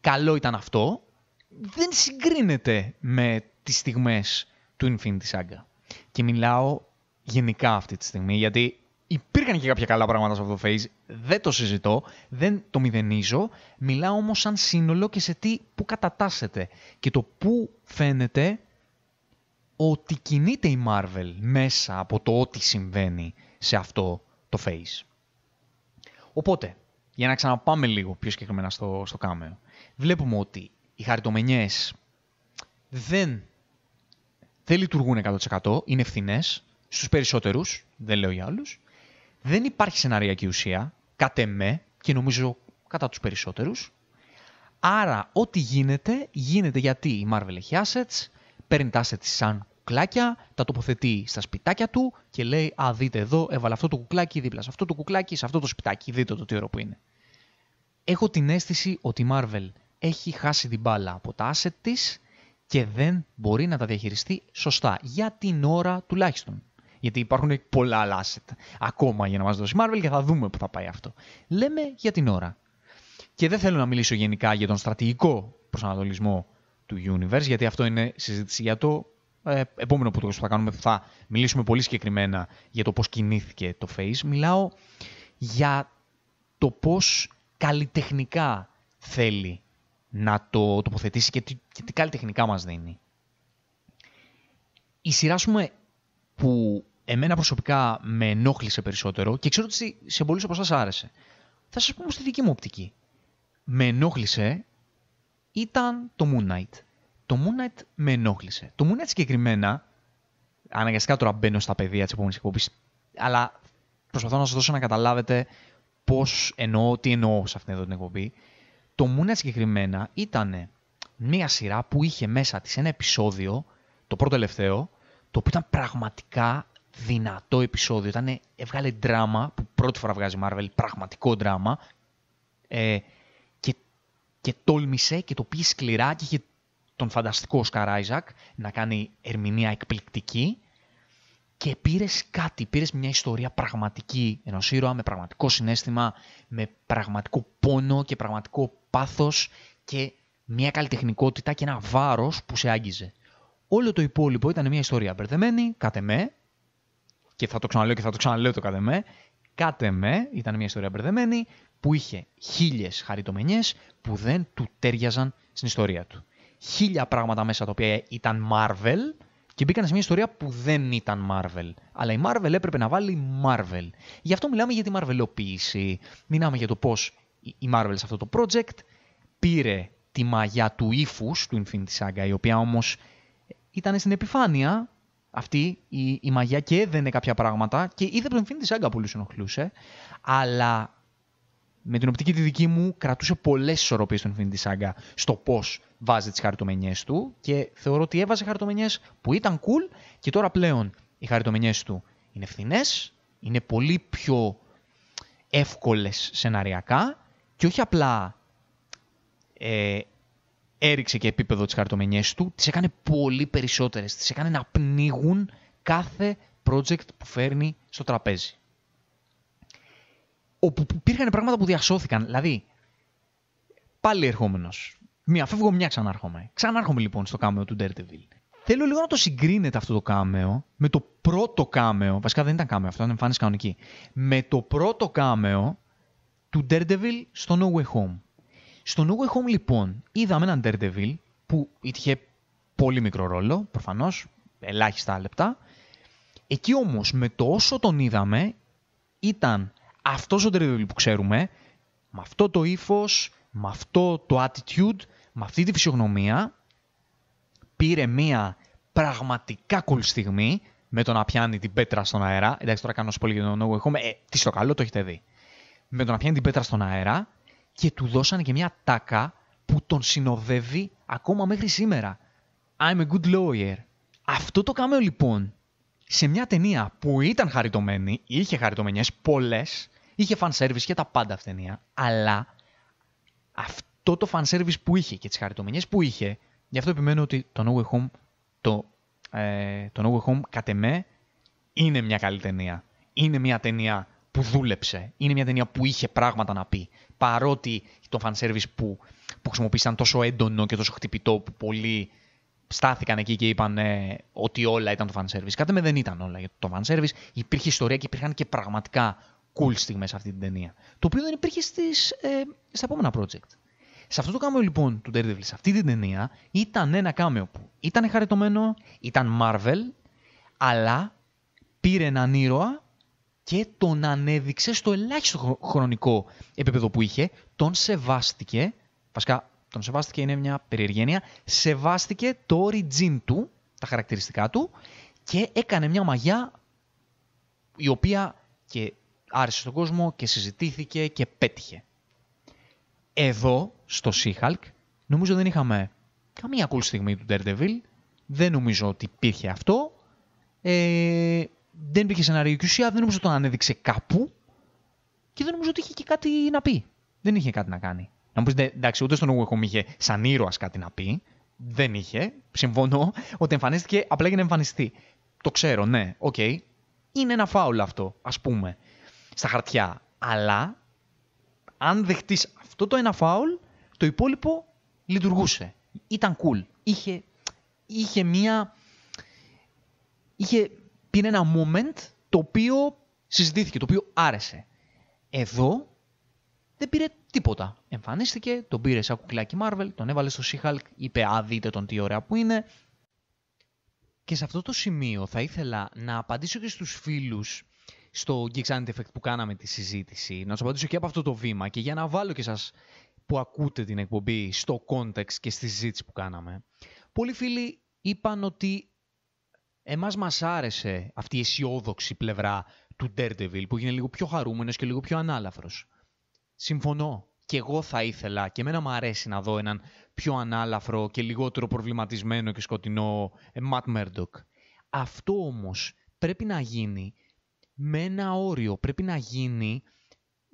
καλό ήταν αυτό, δεν συγκρίνεται με τις στιγμές του Infinity Saga. Και μιλάω γενικά αυτή τη στιγμή, γιατί υπήρχαν και κάποια καλά πράγματα σε αυτό το phase, δεν το συζητώ, δεν το μηδενίζω, μιλάω όμως σαν σύνολο και σε τι που κατατάσσεται. Και το που φαίνεται ότι κινείται η Marvel μέσα από το ό,τι συμβαίνει σε αυτό το phase. Οπότε, για να ξαναπάμε λίγο πιο συγκεκριμένα στο, στο κάμεο, βλέπουμε ότι οι χαριτομενιές δεν, δεν λειτουργούν 100%, είναι ευθυνέ στους περισσότερους, δεν λέω για άλλους, δεν υπάρχει σεναριακή ουσία, κατ' εμέ, και νομίζω κατά τους περισσότερους. Άρα, ό,τι γίνεται, γίνεται γιατί η Marvel έχει assets, παίρνει τα assets σαν κουκλάκια, τα τοποθετεί στα σπιτάκια του και λέει «Α, δείτε εδώ, έβαλα αυτό το κουκλάκι δίπλα σε αυτό το κουκλάκι, σε αυτό το σπιτάκι, δείτε το τι ωραίο που είναι». Έχω την αίσθηση ότι η Marvel έχει χάσει την μπάλα από τα asset της και δεν μπορεί να τα διαχειριστεί σωστά, για την ώρα τουλάχιστον. Γιατί υπάρχουν πολλά άλλα asset ακόμα για να μας δώσει Marvel και θα δούμε που θα πάει αυτό. Λέμε για την ώρα. Και δεν θέλω να μιλήσω γενικά για τον στρατηγικό προσανατολισμό του Universe, γιατί αυτό είναι συζήτηση για το ε, επόμενο που θα κάνουμε. Θα μιλήσουμε πολύ συγκεκριμένα για το πώς κινήθηκε το Face. Μιλάω για το πώς καλλιτεχνικά θέλει να το τοποθετήσει και τι, και τι καλλιτεχνικά μας δίνει. Η σειρά, πούμε, που εμένα προσωπικά με ενόχλησε περισσότερο και ξέρω ότι σε πολλούς από εσάς άρεσε. Θα σας πω στη δική μου οπτική. Με ενόχλησε ήταν το Moon Knight. Το Moon Knight με ενόχλησε. Το Moon Knight συγκεκριμένα, αναγκαστικά τώρα μπαίνω στα παιδεία της επόμενης εκπομπής, αλλά προσπαθώ να σας δώσω να καταλάβετε πώς εννοώ, τι εννοώ σε αυτήν εδώ την εκπομπή. Το Moon Knight συγκεκριμένα ήταν μια σειρά που είχε μέσα της ένα επεισόδιο, το πρώτο τελευταίο, το οποίο ήταν πραγματικά δυνατό επεισόδιο. Ήταν, έβγαλε δράμα, που πρώτη φορά βγάζει Marvel, πραγματικό δράμα, ε, και, και τόλμησε και το πήγε σκληρά και είχε τον φανταστικό Σκαρ Άιζακ να κάνει ερμηνεία εκπληκτική και πήρες κάτι, πήρες μια ιστορία πραγματική ενός ήρωα με πραγματικό συνέστημα, με πραγματικό πόνο και πραγματικό πάθος και μια καλλιτεχνικότητα και ένα βάρος που σε άγγιζε. Όλο το υπόλοιπο ήταν μια ιστορία μπερδεμένη, κάτε με, και θα το ξαναλέω και θα το ξαναλέω το κάτε με, κάτε με, ήταν μια ιστορία μπερδεμένη, που είχε χίλιες χαριτομενιές που δεν του τέριαζαν στην ιστορία του. Χίλια πράγματα μέσα τα οποία ήταν Marvel και μπήκαν σε μια ιστορία που δεν ήταν Marvel. Αλλά η Marvel έπρεπε να βάλει Marvel. Γι' αυτό μιλάμε για τη Marvelοποίηση. Μιλάμε για το πώς η Marvel σε αυτό το project πήρε τη μαγιά του ύφους του Infinity Saga, η οποία όμως ήταν στην επιφάνεια. Αυτή η, η μαγιά και έδαινε κάποια πράγματα και είδε από τον Infinity Saga πολύ σου ενοχλούσε, αλλά με την οπτική τη δική μου κρατούσε πολλές ισορροπίες στον Infinity Saga στο πώς βάζει τις χαρτομενιέ του και θεωρώ ότι έβαζε χαρτομενιέ που ήταν cool και τώρα πλέον οι χαρτομενιέ του είναι φθηνές, είναι πολύ πιο εύκολες σεναριακά και όχι απλά ε, έριξε και επίπεδο τις χαρτομενιές του, τις έκανε πολύ περισσότερες, τις έκανε να πνίγουν κάθε project που φέρνει στο τραπέζι. Όπου υπήρχαν πράγματα που διασώθηκαν, δηλαδή, πάλι ερχόμενος, μία φεύγω, μια ξανάρχομαι. Ξανάρχομαι λοιπόν στο κάμεο του Daredevil. Θέλω λίγο να το συγκρίνετε αυτό το κάμεο με το πρώτο κάμεο, βασικά δεν ήταν κάμεο, αυτό ήταν εμφάνιση κανονική, με το πρώτο κάμεο του Daredevil στο No Way Home. Στο No Way Home λοιπόν είδαμε έναν Daredevil που είχε πολύ μικρό ρόλο, προφανώς, ελάχιστα λεπτά. Εκεί όμως με το όσο τον είδαμε ήταν αυτός ο Daredevil που ξέρουμε, με αυτό το ύφος, με αυτό το attitude, με αυτή τη φυσιογνωμία, πήρε μία πραγματικά cool στιγμή με το να πιάνει την πέτρα στον αέρα. Εντάξει, τώρα κάνω πολύ για το No Way Home. Ε, τι στο καλό, το έχετε δει. Με το να πιάνει την πέτρα στον αέρα και του δώσανε και μια τάκα που τον συνοδεύει ακόμα μέχρι σήμερα. I'm a good lawyer. Αυτό το κάμεο λοιπόν σε μια ταινία που ήταν χαριτωμένη, είχε χαριτωμένιες πολλές, είχε fan service και τα πάντα αυτή ταινία, αλλά αυτό το fan service που είχε και τις χαριτωμένιες που είχε, γι' αυτό επιμένω ότι το No Way Home, το, ε, το No Way Home κατ' εμέ, είναι μια καλή ταινία. Είναι μια ταινία που δούλεψε. Είναι μια ταινία που είχε πράγματα να πει. Παρότι το fanservice που, που χρησιμοποίησαν τόσο έντονο και τόσο χτυπητό που πολλοί στάθηκαν εκεί και είπαν ε, ότι όλα ήταν το fanservice. Κάτι με δεν ήταν όλα για το fanservice. Υπήρχε ιστορία και υπήρχαν και πραγματικά cool στιγμές σε αυτή την ταινία. Το οποίο δεν υπήρχε στις, ε, στα επόμενα project. Σε αυτό το κάμεο λοιπόν του Daredevil, σε αυτή την ταινία, ήταν ένα κάμεο που ήταν χαριτωμένο, ήταν Marvel, αλλά πήρε έναν ήρωα και τον ανέδειξε στο ελάχιστο χρονικό επίπεδο που είχε, τον σεβάστηκε, βασικά τον σεβάστηκε είναι μια περιεργένεια, σεβάστηκε το origin του, τα χαρακτηριστικά του και έκανε μια μαγιά η οποία και άρεσε στον κόσμο και συζητήθηκε και πέτυχε. Εδώ, στο She-Hulk, νομίζω δεν είχαμε καμία cool στιγμή του Daredevil, δεν νομίζω ότι υπήρχε αυτό. Ε, δεν υπήρχε σενάριο και ουσία δεν νομίζω ότι τον ανέδειξε κάπου και δεν νομίζω ότι είχε και κάτι να πει. Δεν είχε κάτι να κάνει. Να μου πείτε, εντάξει, ούτε ο Wong είχε σαν ήρωας κάτι να πει. Δεν είχε. Συμφωνώ ότι εμφανίστηκε απλά για να εμφανιστεί. Το ξέρω, ναι, OK. Okay. Είναι ένα φάουλ αυτό, ας πούμε, στα χαρτιά. Αλλά αν δεχτείς αυτό το ένα φάουλ, το υπόλοιπο λειτουργούσε. Ήταν cool. Είχε, είχε μία... Είχε είναι ένα moment το οποίο συζητήθηκε, το οποίο άρεσε. Εδώ δεν πήρε τίποτα. Εμφανίστηκε, τον πήρε σαν κουκλάκι Marvel, τον έβαλε στο She-Hulk, είπε «Α, δείτε τον τι ωραία που είναι». Και σε αυτό το σημείο θα ήθελα να απαντήσω και στους φίλους στο Geek Sanity Effect που κάναμε τη συζήτηση, να σας απαντήσω και από αυτό το βήμα και για να βάλω και σας που ακούτε την εκπομπή στο context και στη συζήτηση που κάναμε. Πολλοί φίλοι είπαν ότι εμάς μας άρεσε αυτή η αισιόδοξη πλευρά του Daredevil που έγινε λίγο πιο χαρούμενος και λίγο πιο ανάλαφρος. Συμφωνώ. Και εγώ θα ήθελα και εμένα μου αρέσει να δω έναν πιο ανάλαφρο και λιγότερο προβληματισμένο και σκοτεινό ε, Matt Murdock. Αυτό όμως πρέπει να γίνει με ένα όριο. Πρέπει να γίνει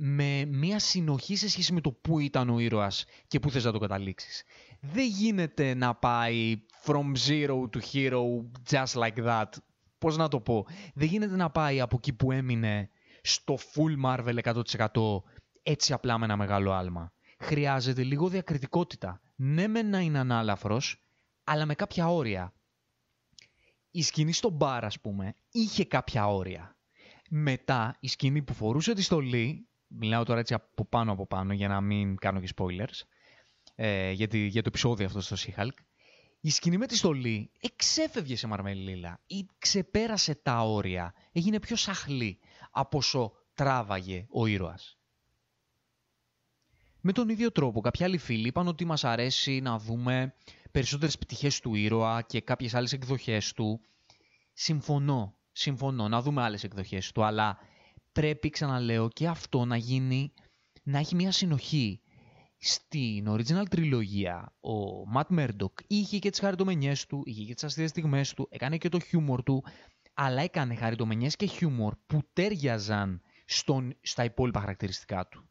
με μια συνοχή σε σχέση με το πού ήταν ο ήρωας και πού θες να το καταλήξεις. Δεν γίνεται να πάει from zero to hero just like that. Πώς να το πω; Δεν γίνεται να πάει από εκεί που έμεινε στο full Marvel 100% έτσι απλά με ένα μεγάλο άλμα. Χρειάζεται λίγο διακριτικότητα. Ναι με να είναι ανάλαφρος, αλλά με κάποια όρια. Η σκηνή στο μπαρ, ας πούμε, είχε κάποια όρια. Μετά, η σκηνή που φορούσε τη στολή, μιλάω τώρα έτσι από πάνω από πάνω για να μην κάνω και spoilers, ε, για, για το επεισόδιο αυτό στο She-Hulk, η σκηνή με τη στολή εξέφευγε σε μαρμελίλα ή ξεπέρασε τα όρια, έγινε πιο σαχλή από όσο τράβαγε ο ήρωας. Με τον ίδιο τρόπο, κάποιοι άλλοι φίλοι είπαν ότι μας αρέσει να δούμε περισσότερες πτυχές του ήρωα και κάποιες άλλες εκδοχές του. Συμφωνώ, συμφωνώ να δούμε άλλες εκδοχές του, αλλά πρέπει, ξαναλέω, και αυτό να γίνει, να έχει μια συνοχή. Στην original τριλογία, ο Ματ Μέρντοκ είχε και τις χαριτομενιές του, είχε και τις αστείες στιγμές του, έκανε και το χιούμορ του, αλλά έκανε χαριτομενιές και χιούμορ που τέριαζαν στον, στα υπόλοιπα χαρακτηριστικά του.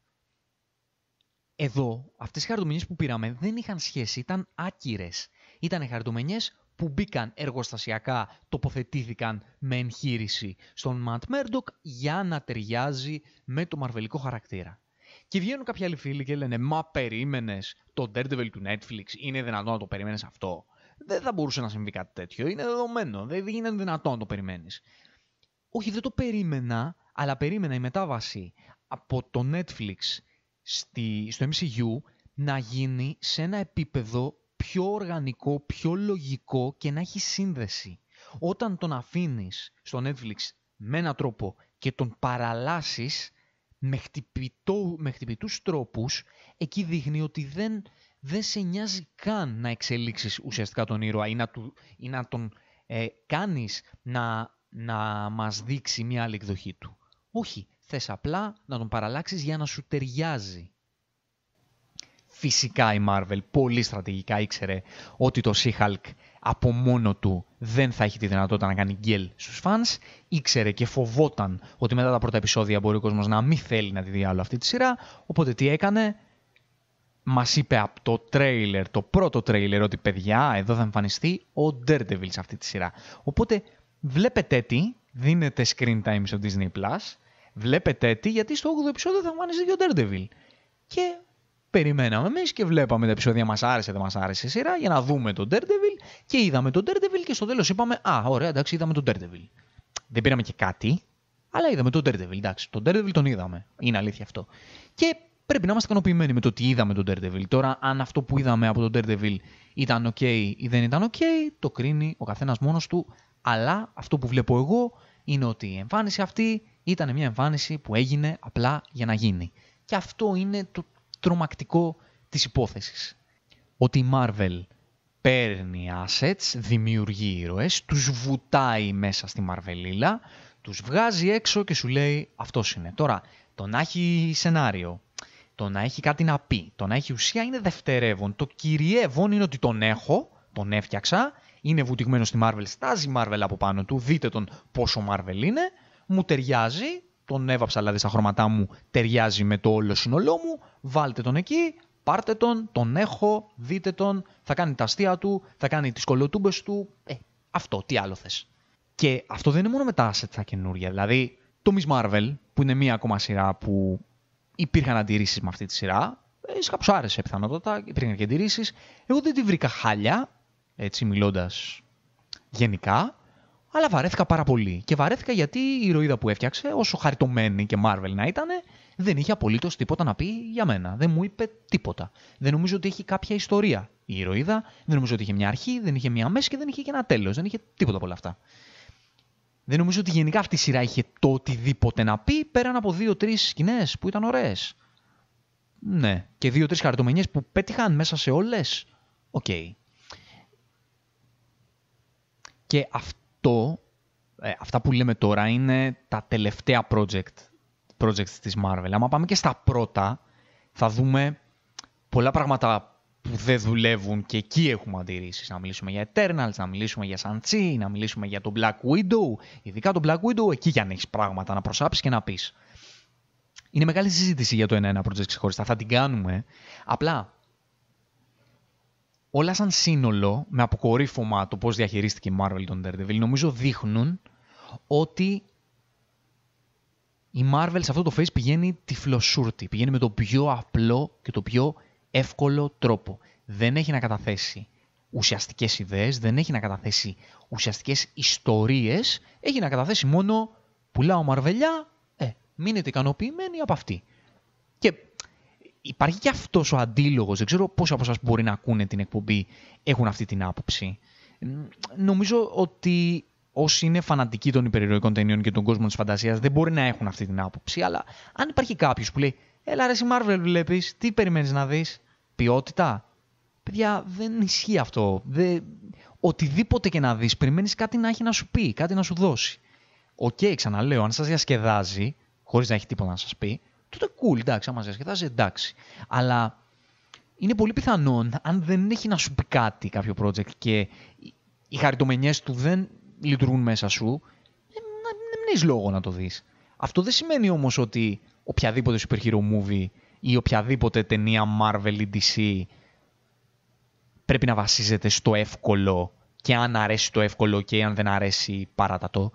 Εδώ, αυτές οι χαριτομενιές που πήραμε δεν είχαν σχέση, ήταν άκυρες. Ήταν χαριτομενιές που μπήκαν εργοστασιακά, τοποθετήθηκαν με εγχείρηση στον Ματ Μέρντοκ για να ταιριάζει με το μαρβελικό χαρακτήρα. Και βγαίνουν κάποιοι άλλοι φίλοι και λένε Μα περίμενες το Daredevil του Netflix, είναι δυνατόν να το περιμένεις αυτό; Δεν θα μπορούσε να συμβεί κάτι τέτοιο. Είναι δεδομένο. Δεν είναι δυνατόν να το περιμένεις. Όχι, δεν το περίμενα, αλλά περίμενα η μετάβαση από το Netflix στη, στο MCU να γίνει σε ένα επίπεδο πιο οργανικό, πιο λογικό και να έχει σύνδεση. Όταν τον αφήνεις στο Netflix με έναν τρόπο και τον παραλάσεις με, χτυπητό, με χτυπητούς τρόπους, εκεί δείχνει ότι δεν, δεν σε νοιάζει καν να εξελίξεις ουσιαστικά τον ήρωα ή να, του, ή να τον ε, κάνεις να, να μας δείξει μια άλλη εκδοχή του. Όχι, θες απλά να τον παραλλάξεις για να σου ταιριάζει. Φυσικά η Marvel πολύ στρατηγικά ήξερε ότι το She-Hulk από μόνο του δεν θα έχει τη δυνατότητα να κάνει γκέλ στους fans. Ήξερε και φοβόταν ότι μετά τα πρώτα επεισόδια μπορεί ο κόσμος να μην θέλει να τη δει άλλο αυτή τη σειρά. Οπότε τι έκανε, μας είπε από το τρέιλερ, το πρώτο τρέιλερ, ότι παιδιά, εδώ θα εμφανιστεί ο Daredevil σε αυτή τη σειρά. Οπότε βλέπετε τι, δίνετε screen time στο Disney+, Plus, βλέπετε τι, γιατί στο 8ο επεισόδιο θα εμφανιστεί και ο Daredevil. Και περιμέναμε εμείς και βλέπαμε τα επεισόδια μας άρεσε, δεν μας άρεσε η σειρά για να δούμε τον Daredevil και είδαμε τον Daredevil και στο τέλος είπαμε Α, ωραία, εντάξει, είδαμε τον Daredevil. Δεν πήραμε και κάτι, αλλά είδαμε τον Daredevil. Εντάξει, τον Daredevil τον είδαμε. Είναι αλήθεια αυτό. Και πρέπει να είμαστε ικανοποιημένοι με το ότι είδαμε τον Daredevil. Τώρα, αν αυτό που είδαμε από τον Daredevil ήταν OK ή δεν ήταν OK, το κρίνει ο καθένας μόνος του. Αλλά αυτό που βλέπω εγώ είναι ότι η εμφάνιση αυτή ήταν μια εμφάνιση που έγινε απλά για να γίνει. Και αυτό είναι το τρομακτικό της υπόθεσης. Ότι η Marvel παίρνει assets, δημιουργεί ήρωες, τους βουτάει μέσα στη Marvelίλα, τους βγάζει έξω και σου λέει αυτός είναι. Τώρα, το να έχει σενάριο, το να έχει κάτι να πει, το να έχει ουσία είναι δευτερεύον. Το κυριεύον είναι ότι τον έχω, τον έφτιαξα, είναι βουτυγμένο στη Marvel, στάζει Marvel από πάνω του, δείτε τον πόσο Marvel είναι, μου ταιριάζει, τον έβαψα δηλαδή στα χρώματά μου, ταιριάζει με το όλο σύνολό μου, βάλτε τον εκεί, πάρτε τον, τον έχω, δείτε τον, θα κάνει τα αστεία του, θα κάνει τις κολοτούμπες του, ε, αυτό, τι άλλο θες. Και αυτό δεν είναι μόνο με τα assets τα καινούργια, δηλαδή το Miss Marvel, που είναι μία ακόμα σειρά που υπήρχαν αντιρρήσεις με αυτή τη σειρά, ε, σε κάποιους άρεσε πιθανότατα, υπήρχαν και αντιρρήσεις, εγώ δεν τη βρήκα χάλια, έτσι μιλώντας γενικά, αλλά βαρέθηκα πάρα πολύ. Και βαρέθηκα γιατί η ηρωίδα που έφτιαξε, όσο χαριτωμένη και Marvel να ήταν, δεν είχε απολύτως τίποτα να πει για μένα. Δεν μου είπε τίποτα. Δεν νομίζω ότι έχει κάποια ιστορία η ηρωίδα. Δεν νομίζω ότι είχε μια αρχή, δεν είχε μια μέση και δεν είχε και ένα τέλος. Δεν είχε τίποτα από όλα αυτά. Δεν νομίζω ότι γενικά αυτή η σειρά είχε το οτιδήποτε να πει πέραν από δύο-τρεις σκηνές που ήταν ωραίες. Ναι, και δύο-τρεις χαριτωμενιές που πέτυχαν μέσα σε όλες. OK. Okay. Και αυτό αυτό, ε, αυτά που λέμε τώρα είναι τα τελευταία project, projects της Marvel. Άμα πάμε και στα πρώτα, θα δούμε πολλά πράγματα που δεν δουλεύουν και εκεί έχουμε αντιρρήσεις. Να μιλήσουμε για Eternals, να μιλήσουμε για Shang-Chi, να μιλήσουμε για τον Black Widow. Ειδικά τον Black Widow, εκεί κι αν έχεις πράγματα να προσάψεις και να πεις. Είναι μεγάλη συζήτηση για το ένα-ένα project ξεχωριστά. Θα την κάνουμε. Απλά όλα σαν σύνολο, με αποκορύφωμα το πώς διαχειρίστηκε η Marvel τον Daredevil, νομίζω δείχνουν ότι η Marvel σε αυτό το face πηγαίνει τυφλοσούρτη. Πηγαίνει με το πιο απλό και το πιο εύκολο τρόπο. Δεν έχει να καταθέσει ουσιαστικές ιδέες, δεν έχει να καταθέσει ουσιαστικές ιστορίες, έχει να καταθέσει μόνο πουλάω μαρβελιά, ε, μείνετε ικανοποιημένοι από αυτή. Και υπάρχει και αυτός ο αντίλογος. Δεν ξέρω πόσοι από εσάς που μπορεί να ακούνε την εκπομπή έχουν αυτή την άποψη. Νομίζω ότι όσοι είναι φανατικοί των υπερηρωικών ταινιών και των κόσμων της φαντασίας δεν μπορεί να έχουν αυτή την άποψη. Αλλά αν υπάρχει κάποιος που λέει, Έλα, ρε, εσύ Marvel βλέπεις, τι περιμένεις να δεις, ποιότητα; Παιδιά, δεν ισχύει αυτό. οτιδήποτε και να δεις, περιμένεις κάτι να έχει να σου πει, κάτι να σου δώσει. OK, okay, ξαναλέω, αν σας διασκεδάζει, χωρίς να έχει τίποτα να σας πει, τότε cool, εντάξει, άμα σας διασκεδάζει, εντάξει. Αλλά είναι πολύ πιθανόν, αν δεν έχει να σου πει κάτι κάποιο project και οι χαριτομενιές του δεν λειτουργούν μέσα σου, δεν, δεν έχεις λόγο να το δεις. Αυτό δεν σημαίνει όμως ότι οποιαδήποτε super hero movie ή οποιαδήποτε ταινία Marvel ή DC πρέπει να βασίζεται στο εύκολο και αν αρέσει το εύκολο και αν δεν αρέσει παράτατο.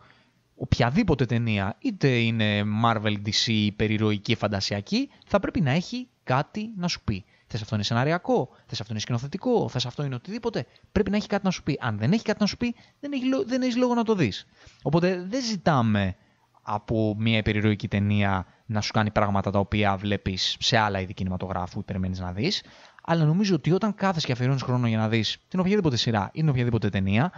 Οποιαδήποτε ταινία, είτε είναι Marvel, DC, υπερηρωική, φαντασιακή, θα πρέπει να έχει κάτι να σου πει. Θες αυτό είναι σεναριακό, θες αυτό είναι σκηνοθετικό, θες αυτό είναι οτιδήποτε. Πρέπει να έχει κάτι να σου πει. Αν δεν έχει κάτι να σου πει, δεν έχει, δεν έχει λόγο να το δεις. Οπότε δεν ζητάμε από μια υπερηρωική ταινία να σου κάνει πράγματα τα οποία βλέπεις σε άλλα είδη κινηματογράφου ή περιμένεις να δεις. Αλλά νομίζω ότι όταν κάθεσαι και αφιερώνεις χρόνο για να δεις την οποιαδήποτε σειρά ή την οποιαδήποτε ταινία,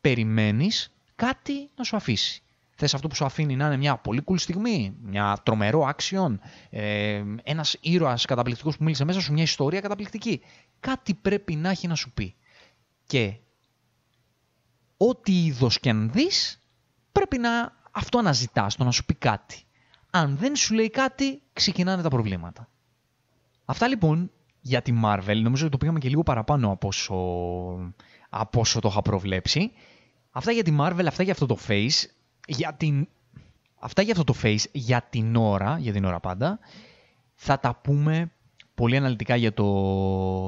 περιμένεις κάτι να σου αφήσει. Θες αυτό που σου αφήνει να είναι μια πολύ cool στιγμή, μια τρομερό action, ε, ένας ήρωας καταπληκτικός που μίλησε μέσα σου, μια ιστορία καταπληκτική. Κάτι πρέπει να έχει να σου πει. Και ό,τι είδος και αν δεις, πρέπει να αυτό αναζητάς, το να σου πει κάτι. Αν δεν σου λέει κάτι, ξεκινάνε τα προβλήματα. Αυτά λοιπόν για τη Marvel, νομίζω ότι το πήγαμε και λίγο παραπάνω από όσο, από όσο το είχα προβλέψει. Αυτά για τη Marvel, αυτά για αυτό το face. Για την... Αυτά για αυτό το face για την ώρα, για την ώρα πάντα. Θα τα πούμε πολύ αναλυτικά για το,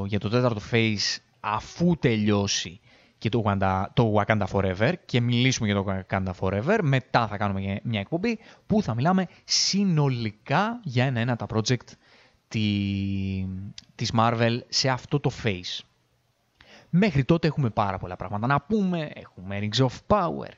για το τέταρτο face αφού τελειώσει και το Wakanda, το Wakanda Forever και μιλήσουμε για το Wakanda Forever. Μετά θα κάνουμε μια εκπομπή που θα μιλάμε συνολικά για ένα-ένα τα project τη, της Marvel σε αυτό το face. Μέχρι τότε έχουμε πάρα πολλά πράγματα να πούμε. Έχουμε Rings of Power,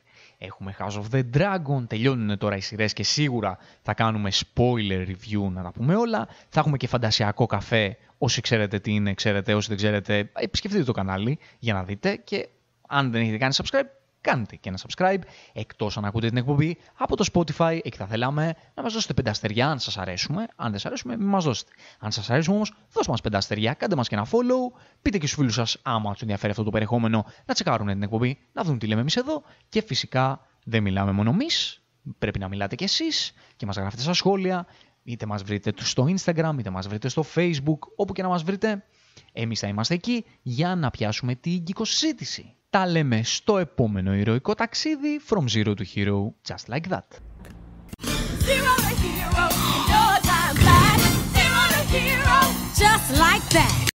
έχουμε House of the Dragon, τελειώνουν τώρα οι σειρές και σίγουρα θα κάνουμε spoiler review να τα πούμε όλα. Θα έχουμε και φαντασιακό καφέ, όσοι ξέρετε τι είναι, ξέρετε, όσοι δεν ξέρετε, επισκεφτείτε το κανάλι για να δείτε και αν δεν έχετε κάνει subscribe, κάντε και ένα subscribe, εκτός αν ακούτε την εκπομπή από το Spotify, εκεί θα θέλαμε να μας δώσετε πέντε αστεριά αν σας αρέσουμε, αν δεν σας αρέσουμε μην μας δώσετε. Αν σας αρέσουμε όμως, δώστε μας πέντε αστεριά, κάντε μας και ένα follow, πείτε και στους φίλους σας άμα τους ενδιαφέρει αυτό το περιεχόμενο να τσεκάρουν την εκπομπή, να δουν τι λέμε εμείς εδώ και φυσικά δεν μιλάμε μόνο εμείς, πρέπει να μιλάτε κι εσείς και μας γράφετε στα σχόλια, είτε μας βρείτε στο Instagram, είτε μας βρείτε στο Facebook, όπου και να μας βρείτε, εμείς θα είμαστε εκεί για να πιάσουμε την κυκοσύτηση. Τα λέμε στο επόμενο ηρωικό ταξίδι From Zero to Hero, just like that. Zero to hero, your time flies. Zero to hero, just like that.